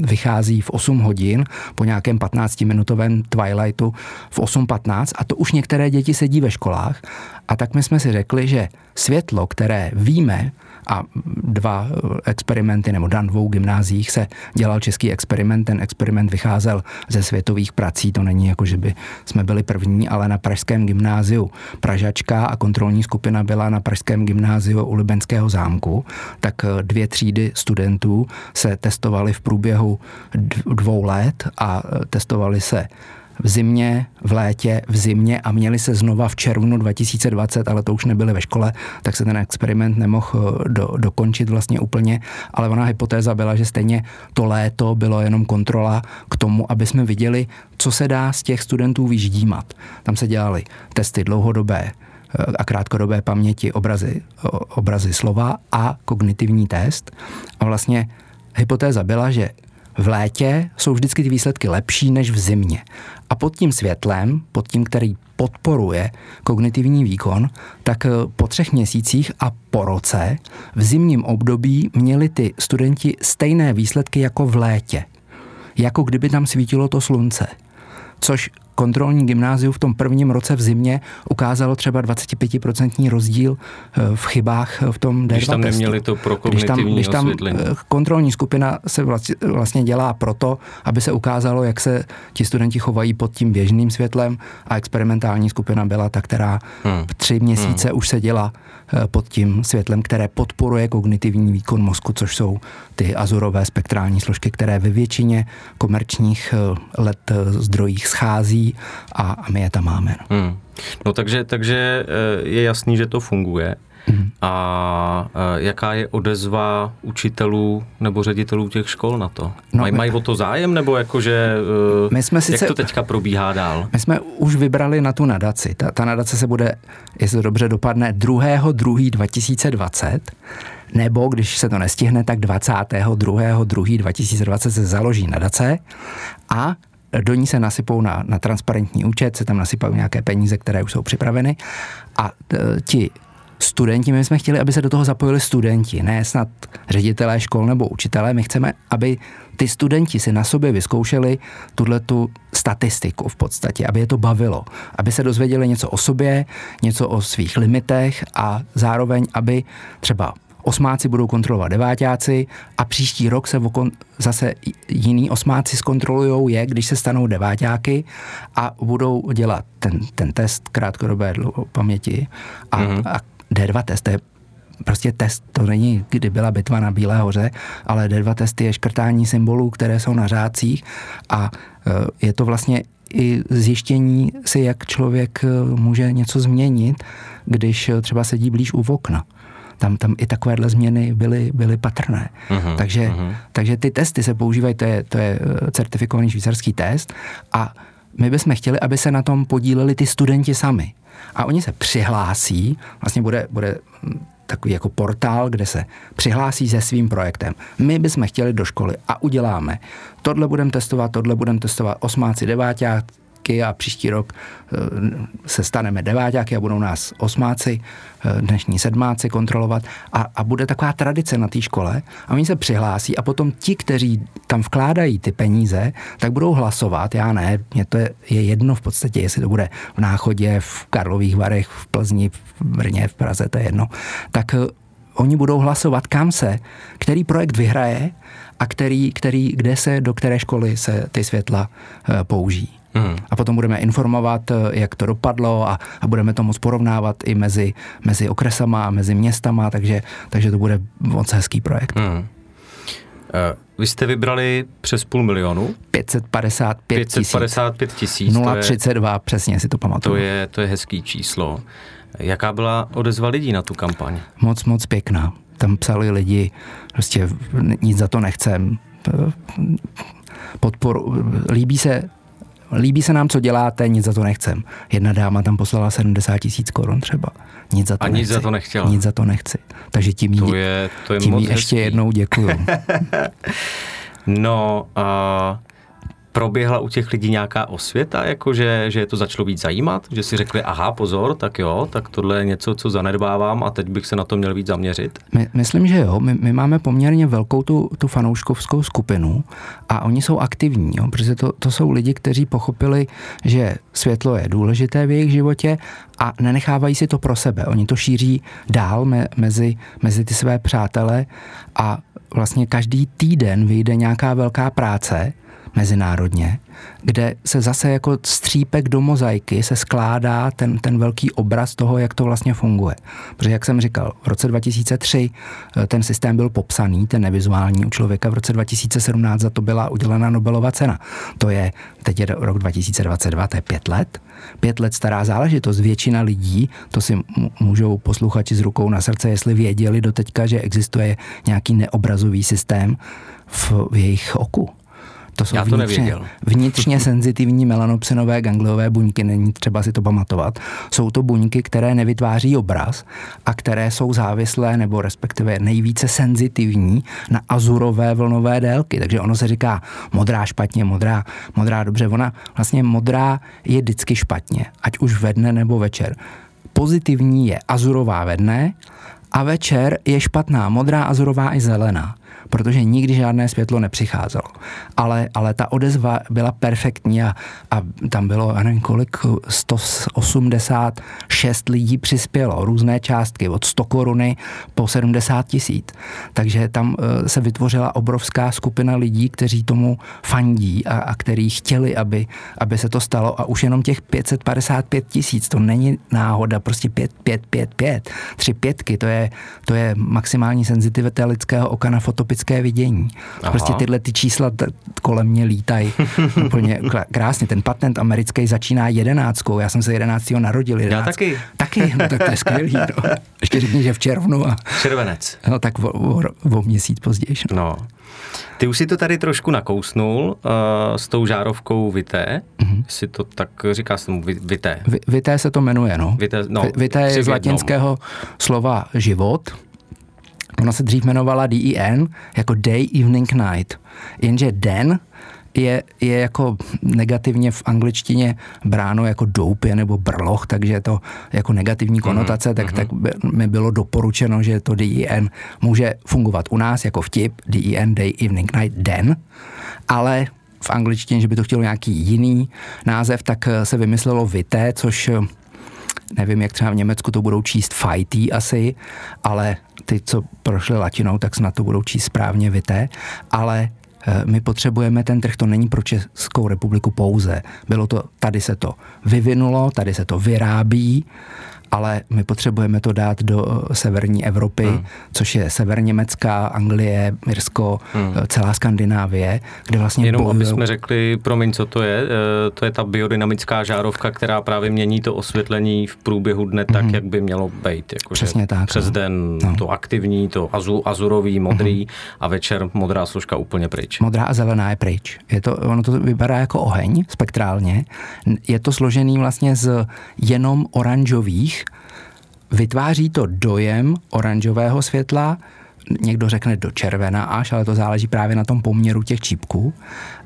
vychází v 8 hodin po nějakém 15-minutovém twilightu v 8.15 a to už některé děti sedí ve školách, školách. A tak my jsme si řekli, že světlo, které víme, a dva experimenty, nebo dan dvou gymnáziích se dělal český experiment. Ten experiment vycházel ze světových prací, to není jako, že by jsme byli první, ale na Pražském gymnáziu Pražačka a kontrolní skupina byla na Pražském gymnáziu u Libenského zámku, tak dvě třídy studentů se testovali v průběhu dvou let a testovali se v zimě, v létě, v zimě a měli se znova v červnu 2020, ale to už nebyli ve škole, tak se ten experiment nemohl eh, do, dokončit vlastně úplně, ale ona hypotéza byla, že stejně to léto bylo jenom kontrola k tomu, aby jsme viděli, co se dá z těch studentů vyždímat. Tam se dělali testy dlouhodobé eh, a krátkodobé paměti, obrazy, obrazy slova a kognitivní test. A vlastně hypotéza byla, že v létě jsou vždycky ty výsledky lepší než v zimě. A pod tím světlem, pod tím, který podporuje kognitivní výkon, tak eh, po třech měsících a po roce v zimním období měli ty studenti stejné výsledky jako v létě. Jako kdyby tam svítilo to slunce. Což kontrolní gymnázium v tom prvním roce v zimě ukázalo třeba 25% rozdíl eh, v chybách v tom D2 Když tam testu. neměli to pro když tam, když tam. Eh, kontrolní skupina se vlastně dělá proto, aby se ukázalo, jak se ti studenti chovají pod tím běžným světlem a experimentální skupina byla ta, která hmm. tři měsíce hmm. už seděla eh, pod tím světlem, které podporuje kognitivní výkon mozku, což jsou ty azurové spektrální složky, které ve většině komerčních let zdrojích schází a, a my je tam máme. No, hmm. no takže, takže eh, je jasný, že to funguje. Hmm. A eh, jaká je odezva učitelů nebo ředitelů těch škol na to? No, mají, mají o to zájem, nebo jakože, eh, my jsme jak sice, to teďka probíhá dál? My jsme už vybrali na tu nadaci. Ta, ta nadace se bude, jestli to dobře dopadne, 2. 2. 2020 nebo když se to nestihne, tak 22. 2. 2020 se založí nadace a do ní se nasypou na, na transparentní účet, se tam nasypají nějaké peníze, které už jsou připraveny. A t, ti studenti, my jsme chtěli, aby se do toho zapojili studenti, ne snad ředitelé škol nebo učitelé, my chceme, aby ty studenti si na sobě vyzkoušeli tuhle tu statistiku v podstatě, aby je to bavilo, aby se dozvěděli něco o sobě, něco o svých limitech a zároveň, aby třeba osmáci budou kontrolovat devátáci a příští rok se okon, zase jiný osmáci zkontrolujou je, když se stanou devátáky a budou dělat ten, ten test krátkodobé paměti a, mm-hmm. a D2 test, to je prostě test, to není, kdy byla bitva na Bílé hoře, ale D2 test je škrtání symbolů, které jsou na řádcích a e, je to vlastně i zjištění si, jak člověk e, může něco změnit, když e, třeba sedí blíž u okna tam, tam i takovéhle změny byly, byly patrné. Uh-huh, takže, uh-huh. takže ty testy se používají, to je, to je certifikovaný švýcarský test a my bychom chtěli, aby se na tom podíleli ty studenti sami. A oni se přihlásí, vlastně bude, bude takový jako portál, kde se přihlásí se svým projektem. My bychom chtěli do školy a uděláme. Tohle budeme testovat, tohle budeme testovat osmáci, deváťáci, a příští rok eh, se staneme deváťáky a budou nás osmáci, eh, dnešní sedmáci kontrolovat. A, a bude taková tradice na té škole a oni se přihlásí a potom ti, kteří tam vkládají ty peníze, tak budou hlasovat, já ne, mě to je, je jedno v podstatě, jestli to bude v Náchodě, v Karlových Varech, v Plzni, v Brně, v Praze, to je jedno, tak eh, oni budou hlasovat, kam se, který projekt vyhraje a který, který, kde se, do které školy se ty světla použijí. Hmm. A potom budeme informovat, eh, jak to dopadlo a, a budeme to moc porovnávat i mezi, mezi okresama a mezi městama, takže, takže to bude moc hezký projekt. Hmm. Uh, vy jste vybrali přes půl milionu? 555 tisíc. 555 tisíc. 032, přesně si to pamatuju. To je, to je hezký číslo. Jaká byla odezva lidí na tu kampaň? Moc, moc pěkná. Tam psali lidi, prostě nic za to nechcem. Podporu, líbí se líbí se nám, co děláte, nic za to nechcem. Jedna dáma tam poslala 70 tisíc korun třeba. Nic za to A nechci. nic za to nechtěla. Nic za to nechci. Takže tím, to je, to je tím moc ještě hezký. jednou děkuju. (laughs) no a proběhla u těch lidí nějaká osvěta, jakože, že je to začalo víc zajímat, že si řekli, aha, pozor, tak jo, tak tohle je něco, co zanedbávám a teď bych se na to měl víc zaměřit? My, myslím, že jo. My, my máme poměrně velkou tu, tu fanouškovskou skupinu a oni jsou aktivní, jo, protože to, to jsou lidi, kteří pochopili, že světlo je důležité v jejich životě a nenechávají si to pro sebe. Oni to šíří dál me, mezi, mezi ty své přátele a vlastně každý týden vyjde nějaká velká práce, mezinárodně, kde se zase jako střípek do mozaiky se skládá ten, ten velký obraz toho, jak to vlastně funguje. Protože, jak jsem říkal, v roce 2003 eh, ten systém byl popsaný, ten nevizuální u člověka, v roce 2017 za to byla udělena Nobelova cena. To je, teď je rok 2022, to je pět let. Pět let stará záležitost. Většina lidí, to si můžou posluchači s rukou na srdce, jestli věděli do teďka, že existuje nějaký neobrazový systém v, v jejich oku. To jsou Já to vnitřně, nevěděl. vnitřně senzitivní melanopsinové gangliové buňky, není třeba si to pamatovat. Jsou to buňky, které nevytváří obraz a které jsou závislé nebo respektive nejvíce senzitivní na azurové vlnové délky. Takže ono se říká modrá špatně, modrá, modrá dobře. Ona vlastně modrá je vždycky špatně, ať už ve dne nebo večer. Pozitivní je azurová ve dne a večer je špatná, modrá, azurová i zelená protože nikdy žádné světlo nepřicházelo. Ale, ale ta odezva byla perfektní a, a tam bylo, já nevím kolik, 186 lidí přispělo, různé částky, od 100 koruny po 70 tisíc. Takže tam eh, se vytvořila obrovská skupina lidí, kteří tomu fandí a, a kteří chtěli, aby, aby se to stalo a už jenom těch 555 tisíc, to není náhoda, prostě 5, 5, 5, 5, tři pětky, to je, to je maximální senzitivita lidského oka na fotopické vidění. Aha. Prostě tyhle ty čísla t- kolem mě lítají (laughs) úplně krásně. Ten patent americký začíná jedenáctkou, já jsem se jedenáctého narodil. Jedenáct. Já taky. Taky, no tak to je skvělý. No. (laughs) Ještě řekni, že v červnu. A, Červenec. No tak o, o, o měsíc později. No. no. Ty už si to tady trošku nakousnul uh, s tou žárovkou Vité, mm-hmm. si to tak říká se tomu Vité. Vité se to jmenuje, no. Vité, no, Vité je z latinského slova život. Ona se dřív jmenovala DEN jako Day, Evening, Night. Jenže den je, je jako negativně v angličtině bráno jako doupě nebo brloch, takže je to jako negativní mhm, konotace, mm-hmm. tak, tak by, mi bylo doporučeno, že to DEN může fungovat u nás jako vtip, DEN, Day, Evening, Night, Den, ale v angličtině, že by to chtělo nějaký jiný název, tak se vymyslelo vité, což nevím, jak třeba v Německu to budou číst fighty asi, ale ty, co prošly latinou, tak snad to budou číst správně vité, ale eh, my potřebujeme ten trh, to není pro Českou republiku pouze. Bylo to, tady se to vyvinulo, tady se to vyrábí, ale my potřebujeme to dát do eh, severní Evropy, hmm. což je severněmecká, Anglie, Irsko, hmm. Eh, celá Skandinávie, kde vlastně Jenom bojují... aby jsme řekli, promiň, co to je, eh, to je ta biodynamická žárovka, která právě mění to osvětlení v průběhu dne tak, hmm. jak by mělo být. Jako Přesně tak. Přes no. den no. to aktivní, to azu, azurový, modrý hmm. a večer modrá složka úplně pryč. Modrá a zelená je pryč. Je to, ono to vypadá jako oheň spektrálně. Je to složený vlastně z jenom oranžových Vytváří to dojem oranžového světla, někdo řekne do červena až, ale to záleží právě na tom poměru těch čípků.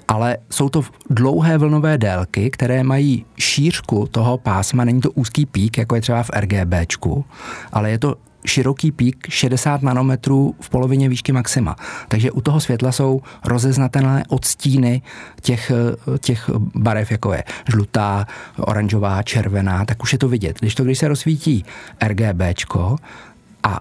Ale jsou to dlouhé vlnové délky, které mají šířku toho pásma, není to úzký pík, jako je třeba v RGBčku, ale je to široký pík 60 nanometrů v polovině výšky maxima. Takže u toho světla jsou rozeznatelné odstíny těch, těch barev, jako je žlutá, oranžová, červená, tak už je to vidět. Když to, když se rozsvítí RGBčko a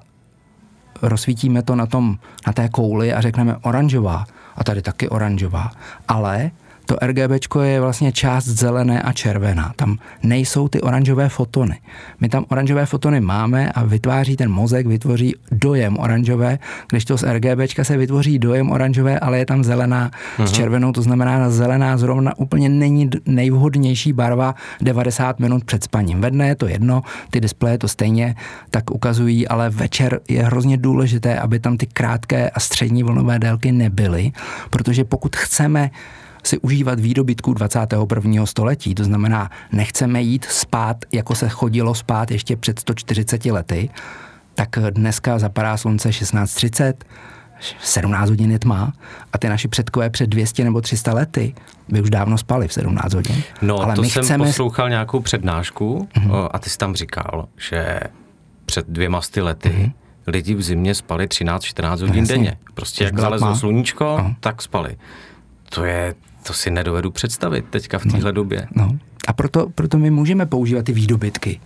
rozsvítíme to na, tom, na té kouli a řekneme oranžová, a tady taky oranžová, ale to RGB je vlastně část zelené a červená. Tam nejsou ty oranžové fotony. My tam oranžové fotony máme a vytváří ten mozek, vytvoří dojem oranžové, když to z RGB se vytvoří dojem oranžové, ale je tam zelená uh-huh. s mhm. červenou, to znamená, že zelená zrovna úplně není nejvhodnější barva 90 minut před spaním. Ve dne je to jedno, ty displeje to stejně tak ukazují, ale večer je hrozně důležité, aby tam ty krátké a střední vlnové délky nebyly, protože pokud chceme si užívat výdobytků 21. století. To znamená, nechceme jít spát, jako se chodilo spát ještě před 140 lety, tak dneska zapadá slunce 16.30, 17 hodin je tma a ty naši předkové před 200 nebo 300 lety by už dávno spali v 17 hodin. No, Ale to my jsem chceme... poslouchal nějakou přednášku mm-hmm. a ty jsi tam říkal, že před dvěma sty lety mm-hmm. lidi v zimě spali 13-14 hodin no, denně. Prostě jak zalezlo sluníčko, uh-huh. tak spali. To je, to si nedovedu představit teďka v téhle no, době. No. A proto, proto my můžeme používat ty výdobytky.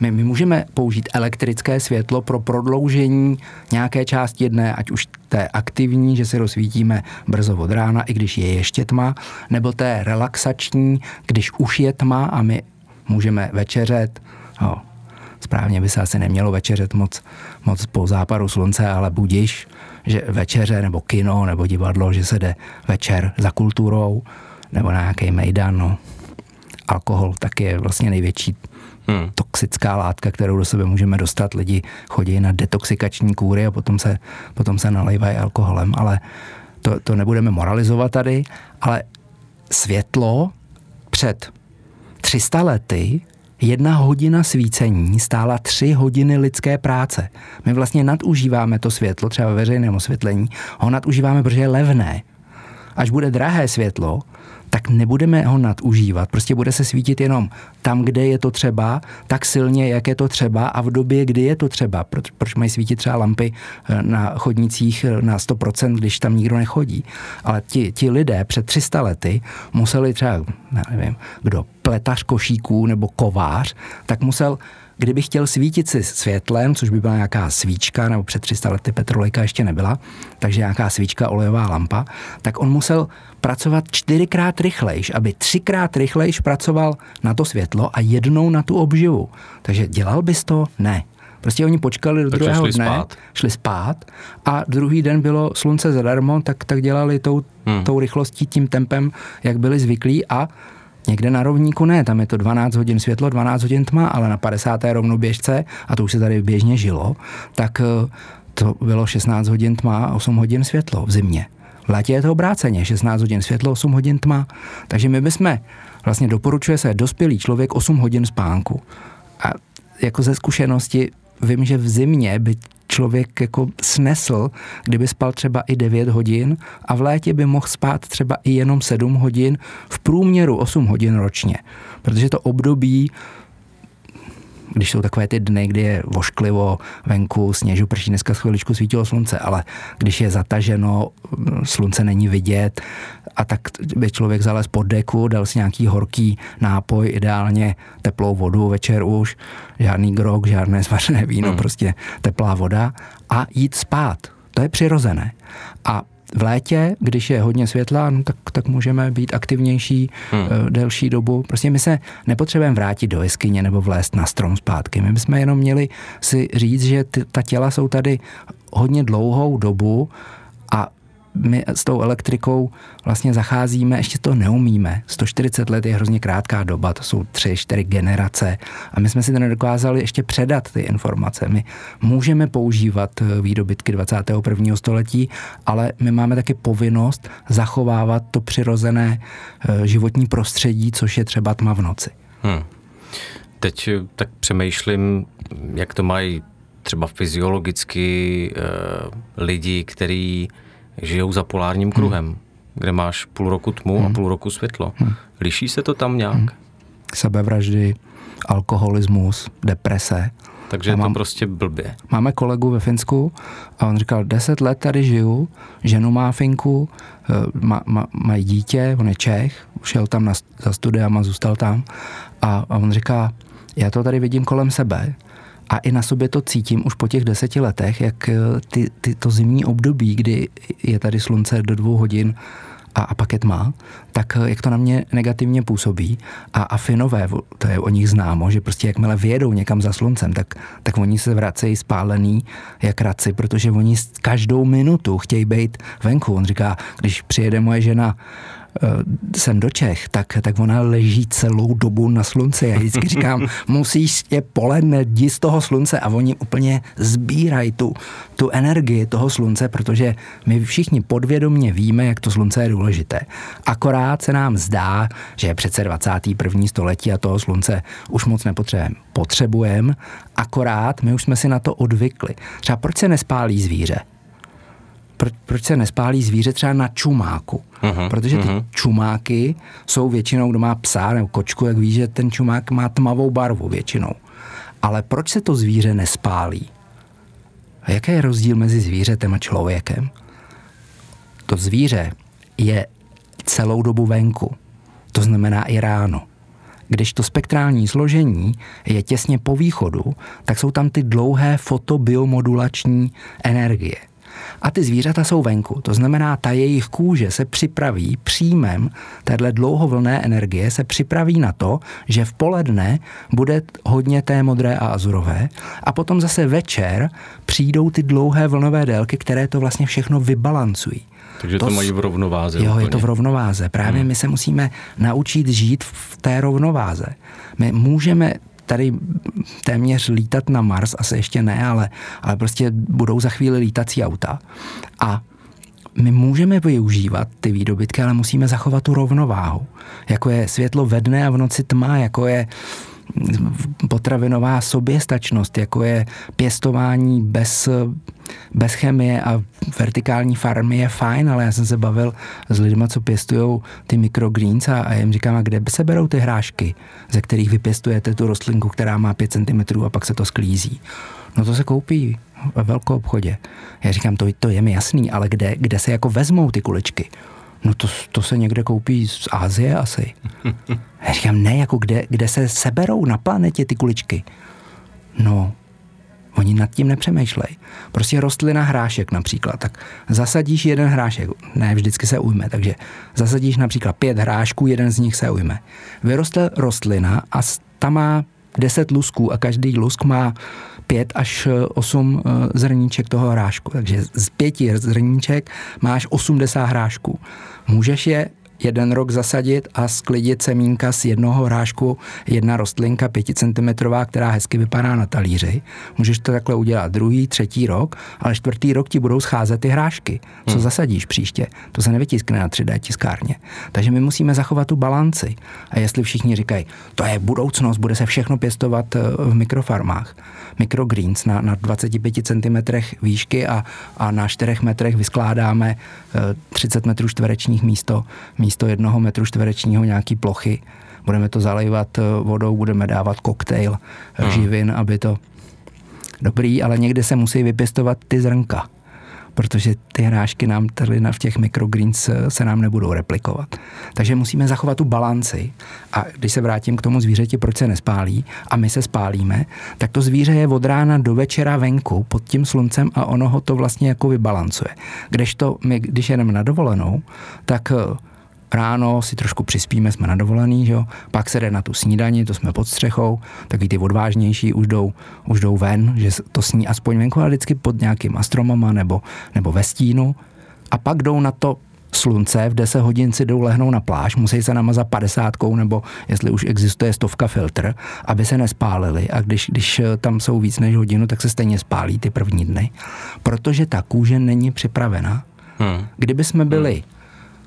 My, my můžeme použít elektrické světlo pro prodloužení nějaké části dne, ať už té aktivní, že se rozsvítíme brzo od rána, i když je ještě tma, nebo té relaxační, když už je tma a my můžeme večeřet. No, správně by se asi nemělo večeřet moc, moc po západu slunce, ale budiš že večeře nebo kino nebo divadlo, že se jde večer za kulturou nebo na nějaký mejdan. No. Alkohol taky je vlastně největší hmm. toxická látka, kterou do sebe můžeme dostat. Lidi chodí na detoxikační kůry a potom se, potom se nalejvají alkoholem, ale to, to nebudeme moralizovat tady, ale světlo před 300 lety Jedna hodina svícení stála tři hodiny lidské práce. My vlastně nadužíváme to světlo, třeba ve osvětlení, ho nadužíváme, protože je levné. Až bude drahé světlo, tak nebudeme ho nadužívat. Prostě bude se svítit jenom tam, kde je to třeba, tak silně, jak je to třeba a v době, kdy je to třeba. Proč, proč mají svítit třeba lampy eh, na chodnicích eh, na 100%, když tam nikdo nechodí. Ale ti, ti lidé před 300 lety museli třeba, nevím, kdo, pletař košíků nebo kovář, tak musel kdyby chtěl svítit si světlem, což by byla nějaká svíčka, nebo před 300 lety petrolejka ještě nebyla, takže nějaká svíčka, olejová lampa, tak on musel pracovat čtyřikrát rychlejš, aby třikrát rychlejš pracoval na to světlo a jednou na tu obživu. Takže dělal bys to? Ne. Prostě oni počkali do Takže druhého šli dne, spát. šli spát a druhý den bylo slunce zadarmo, tak, tak dělali tou, hmm. tou rychlostí, tím tempem, jak byli zvyklí a Někde na rovníku ne, tam je to 12 hodin světlo, 12 hodin tma, ale na 50. rovnoběžce, a to už se tady běžně žilo, tak eh, to bylo 16 hodin tma a 8 hodin světlo v zimě. V létě je to obráceně, 16 hodin světlo, 8 hodin tma. Takže my bychom, vlastně doporučuje se dospělý člověk 8 hodin spánku. A jako ze zkušenosti vím, že v zimě by člověk jako snesl, kdyby spal třeba i 9 hodin a v létě by mohl spát třeba i jenom 7 hodin, v průměru 8 hodin ročně. Protože to období když jsou takové ty dny, kdy je vošklivo venku, sněžu, prší, dneska chviličku svítilo slunce, ale když je zataženo, slunce není vidět a tak by člověk zalez pod deku, dal si nějaký horký nápoj, ideálně teplou vodu večer už, žádný grog, žádné (laughs) zvařené víno, hmm. prostě teplá voda a jít spát. To je přirozené. A v létě, když je hodně světla, no tak, tak můžeme být aktivnější hmm. uh, delší dobu. Prostě my se nepotřebujeme vrátit do jeskyně nebo vlézt na strom zpátky. My bychom jenom měli si říct, že ty, ta těla jsou tady hodně dlouhou dobu my s tou elektrikou vlastně zacházíme, ještě to neumíme. 140 let je hrozně krátká doba, to jsou tři, čtyři generace a my jsme si to nedokázali ještě předat ty informace. My můžeme používat eh, výdobytky 21. století, ale my máme taky povinnost zachovávat to přirozené eh, životní prostředí, což je třeba tma v noci. Hmm. Teď eh, tak přemýšlím, jak to mají třeba fyziologicky e, lidi, kteří žijou za polárním kruhem, hmm. kde máš půl roku tmu hmm. a půl roku světlo. Hmm. Liší se to tam nějak? Hmm. Sebevraždy, alkoholismus, deprese. Takže je to prostě blbě. Máme kolegu ve Finsku a on říkal, deset let tady žiju, ženu má Finku, eh, má, má, mají dítě, on je Čech, šel tam na, za studiama, zůstal tam a, a on říká, já to tady vidím kolem sebe, a i na sobě to cítím už po těch deseti letech, jak eh, ty, ty, to zimní období, kdy je tady slunce do dvou hodin a, a pak je tma, tak eh, jak to na mě negativně působí. A, a Finové, to je o nich známo, že prostě jakmile vyjedou někam za sluncem, tak, tak oni se vracejí spálený jak raci, protože oni každou minutu chtějí být venku. On říká, když přijede moje žena sem do Čech, tak, tak ona leží celou dobu na slunci. Já vždycky říkám, (laughs) musíš je poledne, jdi z toho slunce a oni úplně sbírají tu, tu energii toho slunce, protože my všichni podvědomně víme, jak to slunce je důležité. Akorát se nám zdá, že je přece 21. století a toho slunce už moc nepotřebujeme. Potřebujeme, akorát my už jsme si na to odvykli. Třeba proč se nespálí zvíře? Proč, proč se nespálí zvíře třeba na čumáku. Uh-huh, Protože ty uh-huh. čumáky jsou většinou, kdo má psa nebo kočku, jak ví, že ten čumák má tmavou barvu většinou. Ale proč se to zvíře nespálí? A jaký je rozdíl mezi zvířetem a člověkem? To zvíře je celou dobu venku. To znamená i ráno. Když to spektrální složení je těsně po východu, tak jsou tam ty dlouhé fotobiomodulační energie – a ty zvířata jsou venku. To znamená, ta jejich kůže se připraví příjmem téhle dlouhovlné energie, se připraví na to, že v poledne bude hodně té modré a azurové a potom zase večer přijdou ty dlouhé vlnové délky, které to vlastně všechno vybalancují. Takže to, to mají v rovnováze. Jo, úplně. je to v rovnováze. Právě hmm. my se musíme naučit žít v té rovnováze. My můžeme tady téměř lítat na Mars, asi ještě ne, ale, ale prostě budou za chvíli lítací auta. A my můžeme využívat ty výdobytky, ale musíme zachovat tu rovnováhu. Jako je světlo ve dne a v noci tma, jako je potravinová soběstačnost, jako je pěstování bez, bez chemie a vertikální farmy je fajn, ale já jsem se bavil s lidmi, co pěstují ty microgreens a, a jim říkám, a kde se berou ty hrášky, ze kterých vypěstujete tu rostlinku, která má 5 cm a pak se to sklízí. No to se koupí ve velkou obchodě. Já říkám, to, to je mi jasný, ale kde, kde se jako vezmou ty kuličky? No to, to se někde koupí z Ázie asi. (laughs) Já říkám, ne, jako kde, kde se seberou na planetě ty kuličky. No, oni nad tím nepřemýšlej. Prostě rostlina hrášek například, tak zasadíš jeden hrášek, ne vždycky se ujme, takže zasadíš například pět hrášků, jeden z nich se ujme. Vyroste rostlina a ta má deset lusků a každý lusk má pět až osm eh, zrníček toho hrášku. Takže z pěti zrníček máš 80 hrášků. Můžeš je jeden rok zasadit a sklidit semínka z jednoho hrášku, jedna rostlinka 5 cm, která hezky vypadá na talíři. Můžeš to takhle udělat druhý, třetí rok, ale čtvrtý rok ti budou scházet ty hrášky. Co hmm. zasadíš příště? To se nevytiskne na 3D tiskárně. Takže my musíme zachovat tu balanci. A jestli všichni říkají, to je budoucnost, bude se všechno pěstovat eh, v mikrofarmách, microgreens na, na 25 cm výšky a, a na 4 metrech vyskládáme 30 eh, metrů čtverečních místo, místo jednoho metru čtverečního nějaký plochy. Budeme to zalejvat eh, vodou, budeme dávat koktejl hmm. živin, aby to dobrý, ale někde se musí vypěstovat ty zrnka protože ty hrášky nám tady v těch microgreens eh, se nám nebudou replikovat. Takže musíme zachovat tu balanci a když se vrátím k tomu zvířeti, proč se nespálí a my se spálíme, tak to zvíře je od rána do večera venku pod tím sluncem a ono ho to vlastně jako vybalancuje. Kdežto my, když jedeme na dovolenou, tak eh, ráno si trošku přispíme, jsme na dovolený, že jo? pak se jde na tu snídani, to jsme pod střechou, taky ty odvážnější už jdou, už jdou ven, že to sní aspoň venku, ale vždycky pod nějakýma stromama nebo, nebo ve stínu a pak jdou na to slunce, v 10 hodin si jdou lehnout na pláž, musí se namazat padesátkou nebo jestli už existuje stovka filtr, aby se nespálili a když, když tam jsou víc než hodinu, tak se stejně spálí ty první dny, protože ta kůže není připravena. Hmm. Kdyby jsme byli hmm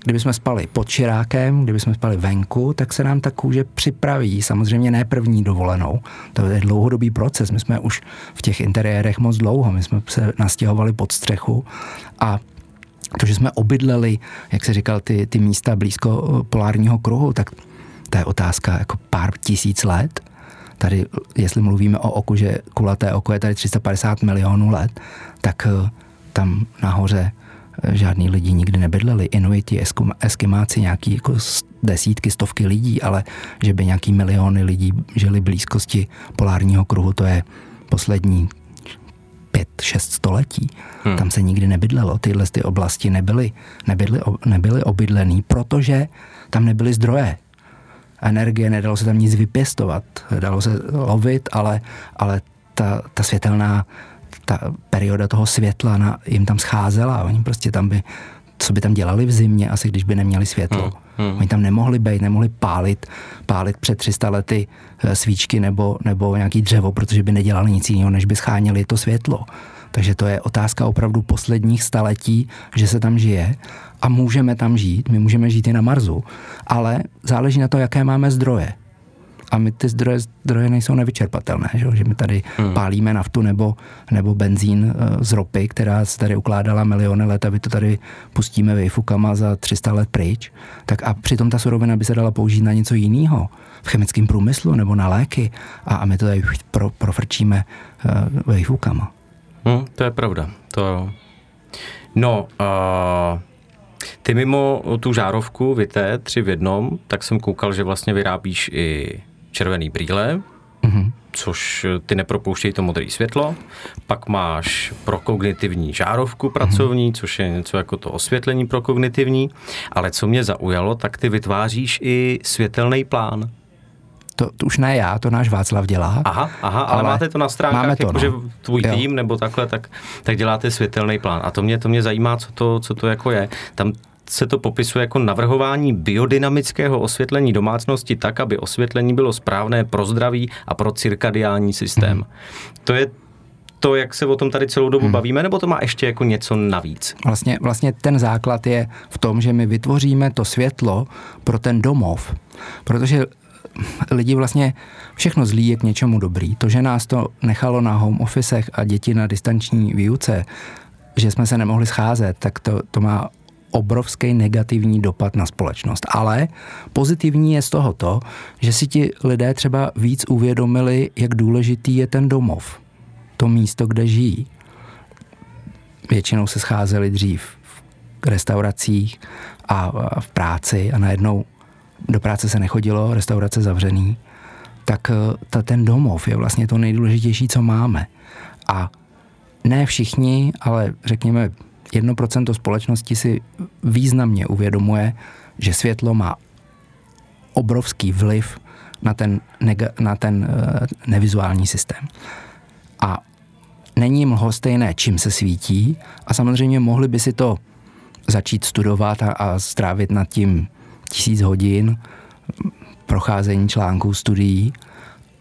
Kdyby jsme spali pod širákem, kdyby jsme spali venku, tak se nám ta kůže připraví. Samozřejmě ne první dovolenou. To je dlouhodobý proces. My jsme už v těch interiérech moc dlouho. My jsme se nastěhovali pod střechu a to, že jsme obydleli, jak se říkal, ty, ty místa blízko eh, polárního kruhu, tak to je otázka jako pár tisíc let. Tady, jestli mluvíme o oku, že kulaté oko je tady 350 milionů let, tak eh, tam nahoře žádní lidi nikdy nebydleli. Inuiti, eskimáci, nějaký jako desítky, stovky lidí, ale že by nějaký miliony lidí žili blízkosti polárního kruhu, to je poslední pět, šest století. Hmm. Tam se nikdy nebydlelo. Tyhle ty oblasti nebyly, nebyly, nebyly obydlený, protože tam nebyly zdroje. Energie, nedalo se tam nic vypěstovat. Dalo se lovit, ale, ale ta, ta světelná ta perioda toho světla na, jim tam scházela a oni prostě tam by, co by tam dělali v zimě, asi když by neměli světlo. Hmm. Hmm. Oni tam nemohli být, nemohli pálit, pálit před 300 lety eh, svíčky nebo, nebo nějaký dřevo, protože by nedělali nic jiného, než by schánili to světlo. Takže to je otázka opravdu posledních staletí, že se tam žije a můžeme tam žít, my můžeme žít i na Marsu, ale záleží na to, jaké máme zdroje a my ty zdroje, zdroje nejsou nevyčerpatelné, že, že my tady hmm. pálíme naftu nebo, nebo benzín eh, z ropy, která se tady ukládala miliony let a my to tady pustíme vejfukama za 300 let pryč, tak a přitom ta surovina by se dala použít na něco jiného, v chemickém průmyslu nebo na léky a, a my to tady pro, profrčíme uh. Hmm, to je pravda. To... No, uh... Ty mimo tu žárovku Vité tři v jednom, tak jsem koukal, že vlastně vyrábíš i červený brýle, mm-hmm. což ty nepropouštějí to modré světlo. Pak máš prokognitivní žárovku pracovní, mm-hmm. což je něco jako to osvětlení prokognitivní. Ale co mě zaujalo, tak ty vytváříš i světelný plán. To, to už ne já, to náš Václav dělá. Aha, aha ale, ale máte to na stránkách, máme to, jako, no. že tvůj jo. tým nebo takhle, tak, tak děláte světelný plán. A to mě, to mě zajímá, co to, co to jako je. Tam se to popisuje jako navrhování biodynamického osvětlení domácnosti tak, aby osvětlení bylo správné pro zdraví a pro cirkadiální systém. Hmm. To je to, jak se o tom tady celou dobu hmm. bavíme, nebo to má ještě jako něco navíc? Vlastně, vlastně ten základ je v tom, že my vytvoříme to světlo pro ten domov, protože lidi vlastně všechno zlí je k něčemu dobrý. To, že nás to nechalo na home officech a děti na distanční výuce, že jsme se nemohli scházet, tak to, to má obrovský negativní dopad na společnost. Ale pozitivní je z toho to, že si ti lidé třeba víc uvědomili, jak důležitý je ten domov, to místo, kde žijí. Většinou se scházeli dřív v restauracích a v práci a najednou do práce se nechodilo, restaurace zavřený, tak eh, ta, ten domov je vlastně to nejdůležitější, co máme. A ne všichni, ale řekněme 1% společnosti si významně uvědomuje, že světlo má obrovský vliv na ten, nega, na ten uh, nevizuální systém. A není jim stejné, čím se svítí a samozřejmě mohli by si to začít studovat a, a strávit nad tím tisíc hodin procházení článků, studií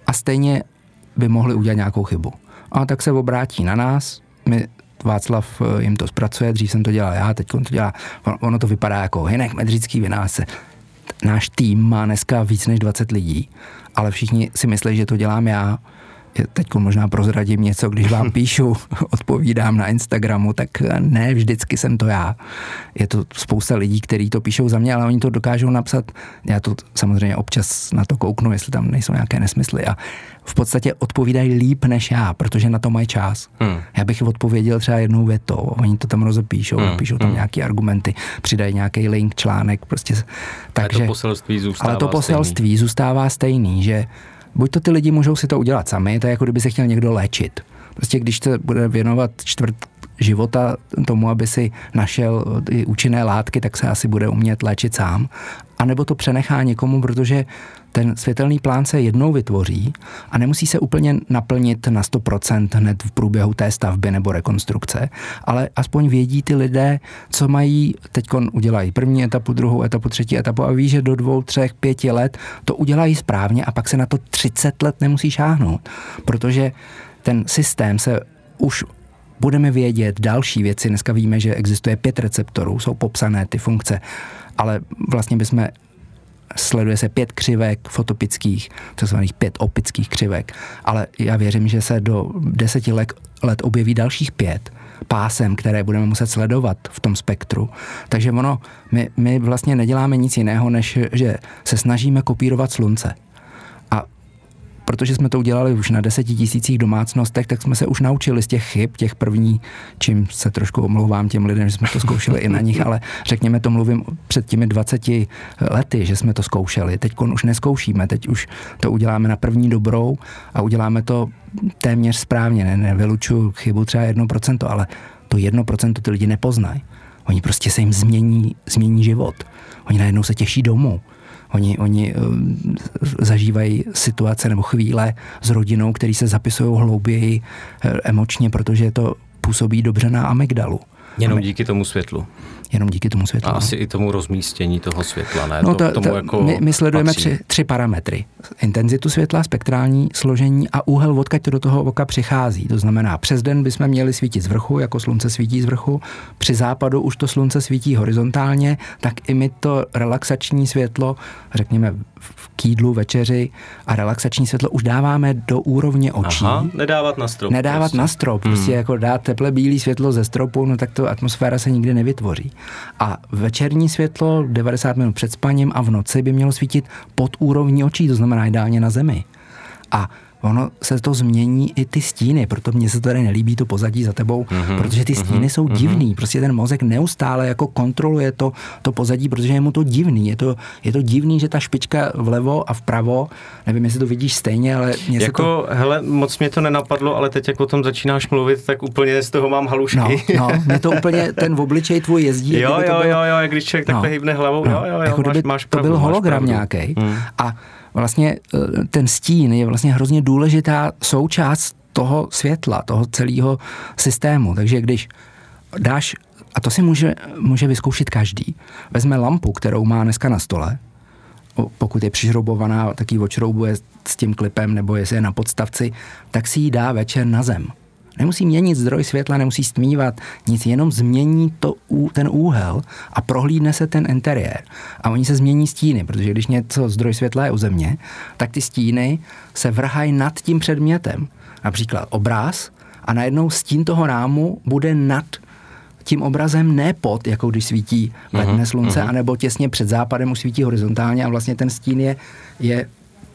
a stejně by mohli udělat nějakou chybu. A tak se obrátí na nás, my Václav eh, jim to zpracuje, dřív jsem to dělal já, teď to dělá, ono to vypadá jako Hinek Medřický vynáse. Náš tým má dneska víc než 20 lidí, ale všichni si myslí, že to dělám já, teď možná prozradím něco, když vám (laughs) píšu, odpovídám na Instagramu, tak ne vždycky jsem to já. Je to spousta lidí, kteří to píšou za mě, ale oni to dokážou napsat. Já to samozřejmě občas na to kouknu, jestli tam nejsou nějaké nesmysly a v podstatě odpovídají líp než já, protože na to mají čas. Hmm. Já bych odpověděl třeba jednou větou, oni to tam rozepíšou, hmm. píšou tam hmm. nějaké argumenty, přidají nějaký link, článek, prostě. Takže, ale to poselství zůstává Ale to poselství stejný. zůstává stejný, že buď to ty lidi můžou si to udělat sami, to je jako kdyby se chtěl někdo léčit. Prostě když se bude věnovat čtvrt života tomu, aby si našel ty účinné látky, tak se asi bude umět léčit sám. A nebo to přenechá někomu, protože ten světelný plán se jednou vytvoří a nemusí se úplně naplnit na 100% hned v průběhu té stavby nebo rekonstrukce, ale aspoň vědí ty lidé, co mají, teď udělají první etapu, druhou etapu, třetí etapu a ví, že do dvou, třech, pěti let to udělají správně a pak se na to 30 let nemusí šáhnout, protože ten systém se už budeme vědět další věci. Dneska víme, že existuje pět receptorů, jsou popsané ty funkce, ale vlastně bychom sleduje se pět křivek fotopických, takzvaných pět opických křivek, ale já věřím, že se do deseti let, let objeví dalších pět pásem, které budeme muset sledovat v tom spektru. Takže ono, my, my vlastně neděláme nic jiného, než že se snažíme kopírovat slunce protože jsme to udělali už na deseti tisících domácnostech, tak jsme se už naučili z těch chyb, těch první, čím se trošku omlouvám těm lidem, že jsme to zkoušeli i na nich, ale řekněme to mluvím před těmi 20 lety, že jsme to zkoušeli. Teď už neskoušíme, teď už to uděláme na první dobrou a uděláme to téměř správně. Ne, nevylučuju chybu třeba 1%, ale to 1% ty lidi nepoznají. Oni prostě se jim změní, změní život. Oni najednou se těší domů Oni, oni uh, zažívají situace nebo chvíle s rodinou, který se zapisují hlouběji uh, emočně, protože to působí dobře na amygdalu. Jenom díky tomu světlu jenom díky tomu světlu. A asi i tomu rozmístění toho světla, ne? No, to, tomu to, jako my, my sledujeme tři, tři parametry. Intenzitu světla, spektrální složení a úhel, odkud to do toho oka přichází. To znamená, přes den bychom měli svítit z vrchu, jako slunce svítí z vrchu. Při západu už to slunce svítí horizontálně, tak i my to relaxační světlo, řekněme v kýdlu, večeři a relaxační světlo už dáváme do úrovně očí. Aha, nedávat na strop. Nedávat prostě. na strop. Prostě hmm. jako dát teple bílý světlo ze stropu, no tak to atmosféra se nikdy nevytvoří. A večerní světlo 90 minut před spaním a v noci by mělo svítit pod úrovní očí, to znamená ideálně na zemi. A ono se to změní i ty stíny, proto mně se tady nelíbí to pozadí za tebou, mm-hmm, protože ty stíny mm-hmm, jsou divný, prostě ten mozek neustále jako kontroluje to, to pozadí, protože je mu to divný, je to, je to divný, že ta špička vlevo a vpravo, nevím, jestli to vidíš stejně, ale mě jako, to... hele, moc mě to nenapadlo, ale teď jak o tom začínáš mluvit, tak úplně z toho mám halušky. No, no mě to úplně, (laughs) ten v obličej tvůj jezdí. Jo, jo, byl... jo, jo, když člověk no, takhle hýbne hlavou, no, jo, jo, jo, jako máš, máš pravdu, to byl hologram nějaký. Hmm. A vlastně eh, ten stín je vlastně hrozně důležitá součást toho světla, toho celého systému. Takže když dáš, a to si může, může vyzkoušet každý, vezme lampu, kterou má dneska na stole, pokud je přišroubovaná, tak ji očroubuje s tím klipem, nebo jestli je na podstavci, tak si ji dá večer na zem. Nemusí měnit zdroj světla, nemusí stmívat, nic, jenom změní to, ten úhel a prohlídne se ten interiér. A oni se změní stíny, protože když něco zdroj světla je u země, tak ty stíny se vrhají nad tím předmětem. Například obráz a najednou stín toho rámu bude nad tím obrazem ne pod, jako když svítí ve dne slunce, uh-huh. anebo těsně před západem už svítí horizontálně a vlastně ten stín je, je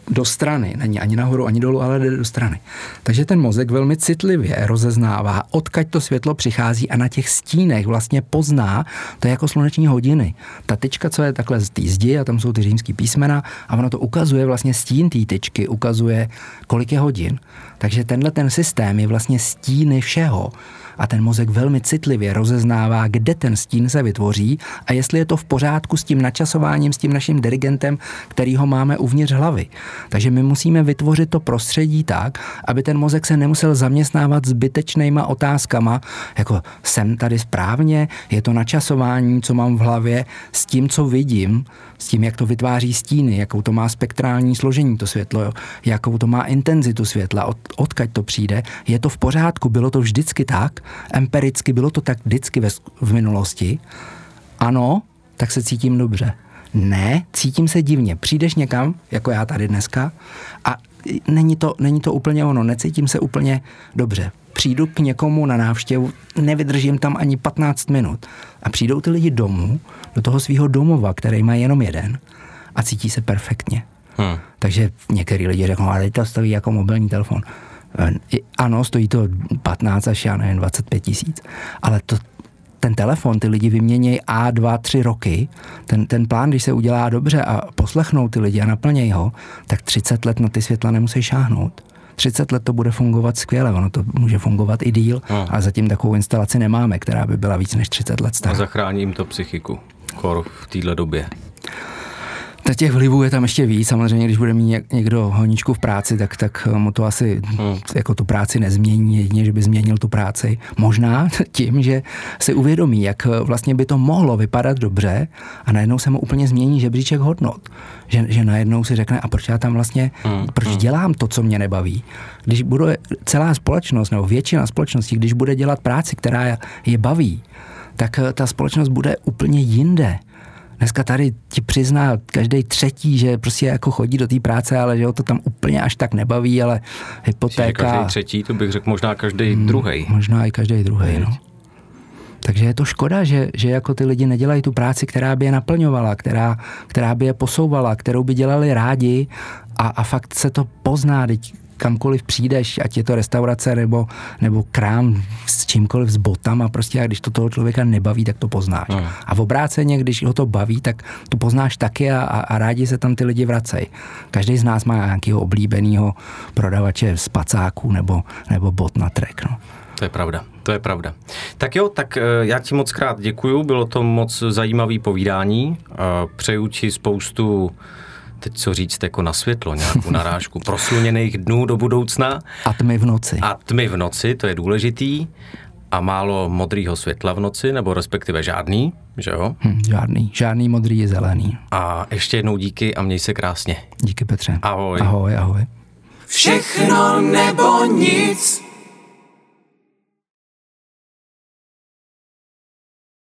do strany, není ani nahoru, ani dolů, ale jde do strany. Takže ten mozek velmi citlivě rozeznává, odkaď to světlo přichází a na těch stínech vlastně pozná, to je jako sluneční hodiny. Ta tyčka, co je takhle z té zdi a tam jsou ty římský písmena a ono to ukazuje vlastně stín té tyčky, ukazuje, kolik je hodin. Takže tenhle ten systém je vlastně stíny všeho a ten mozek velmi citlivě rozeznává, kde ten stín se vytvoří a jestli je to v pořádku s tím načasováním, s tím naším dirigentem, který ho máme uvnitř hlavy. Takže my musíme vytvořit to prostředí tak, aby ten mozek se nemusel zaměstnávat zbytečnýma otázkama, jako jsem tady správně, je to načasování, co mám v hlavě, s tím, co vidím, s tím, jak to vytváří stíny, jakou to má spektrální složení to světlo, jakou to má intenzitu světla, od, odkaď to přijde, je to v pořádku, bylo to vždycky tak, empiricky bylo to tak vždycky ve, v minulosti, ano, tak se cítím dobře. Ne, cítím se divně. Přijdeš někam, jako já tady dneska, a není to, není to úplně ono, necítím se úplně dobře. Přijdu k někomu na návštěvu, nevydržím tam ani 15 minut. A přijdou ty lidi domů, do toho svého domova, který má jenom jeden, a cítí se perfektně. Hmm. Takže některý lidi řeknou, ale to stojí jako mobilní telefon. Ano, stojí to 15 až já nevím, 25 tisíc, ale to, ten telefon ty lidi vyměnějí A, dva, tři roky, ten, ten plán, když se udělá dobře a poslechnou ty lidi a naplnějí ho, tak 30 let na ty světla nemusí šáhnout. 30 let to bude fungovat skvěle, ono to může fungovat i díl, no. a zatím takovou instalaci nemáme, která by byla víc než 30 let stará. A zachrání jim to psychiku, kor v téhle době. Ta těch vlivů je tam ještě víc. Samozřejmě, když bude mít někdo honičku v práci, tak, tak mu to asi hmm. jako tu práci nezmění, jedině, že by změnil tu práci. Možná (laughs) tím, že si uvědomí, jak vlastně by to mohlo vypadat dobře a najednou se mu úplně změní žebříček hodnot. Že, že najednou si řekne, a proč já tam vlastně, hmm. proč hmm. dělám to, co mě nebaví. Když bude celá společnost nebo většina společnosti, když bude dělat práci, která je baví, tak ta společnost bude úplně jinde Dneska tady ti přizná každý třetí, že prostě jako chodí do té práce, ale že ho to tam úplně až tak nebaví, ale hypotéka... Každý třetí, to bych řekl možná každý hmm, druhý. Možná i každý druhý, no. Takže je to škoda, že, že jako ty lidi nedělají tu práci, která by je naplňovala, která, která by je posouvala, kterou by dělali rádi a, a fakt se to pozná. Teď kamkoliv přijdeš, ať je to restaurace nebo, nebo krám s čímkoliv s botama, prostě a když to toho člověka nebaví, tak to poznáš. No. A v obráceně, když ho to baví, tak to poznáš taky a, a, a rádi se tam ty lidi vracejí. Každý z nás má nějakého oblíbeného prodavače z pacáků nebo, nebo bot na trek. No. To je pravda, to je pravda. Tak jo, tak eh, já ti moc krát děkuju, bylo to moc zajímavý povídání. Přeju ti spoustu teď co říct, jako na světlo, nějakou narážku (laughs) prosluněných dnů do budoucna. A tmy v noci. A tmy v noci, to je důležitý. A málo modrýho světla v noci, nebo respektive žádný, že jo? Hm, žádný, žádný modrý je zelený. A ještě jednou díky a měj se krásně. Díky Petře. Ahoj. Ahoj, ahoj. Všechno nebo nic.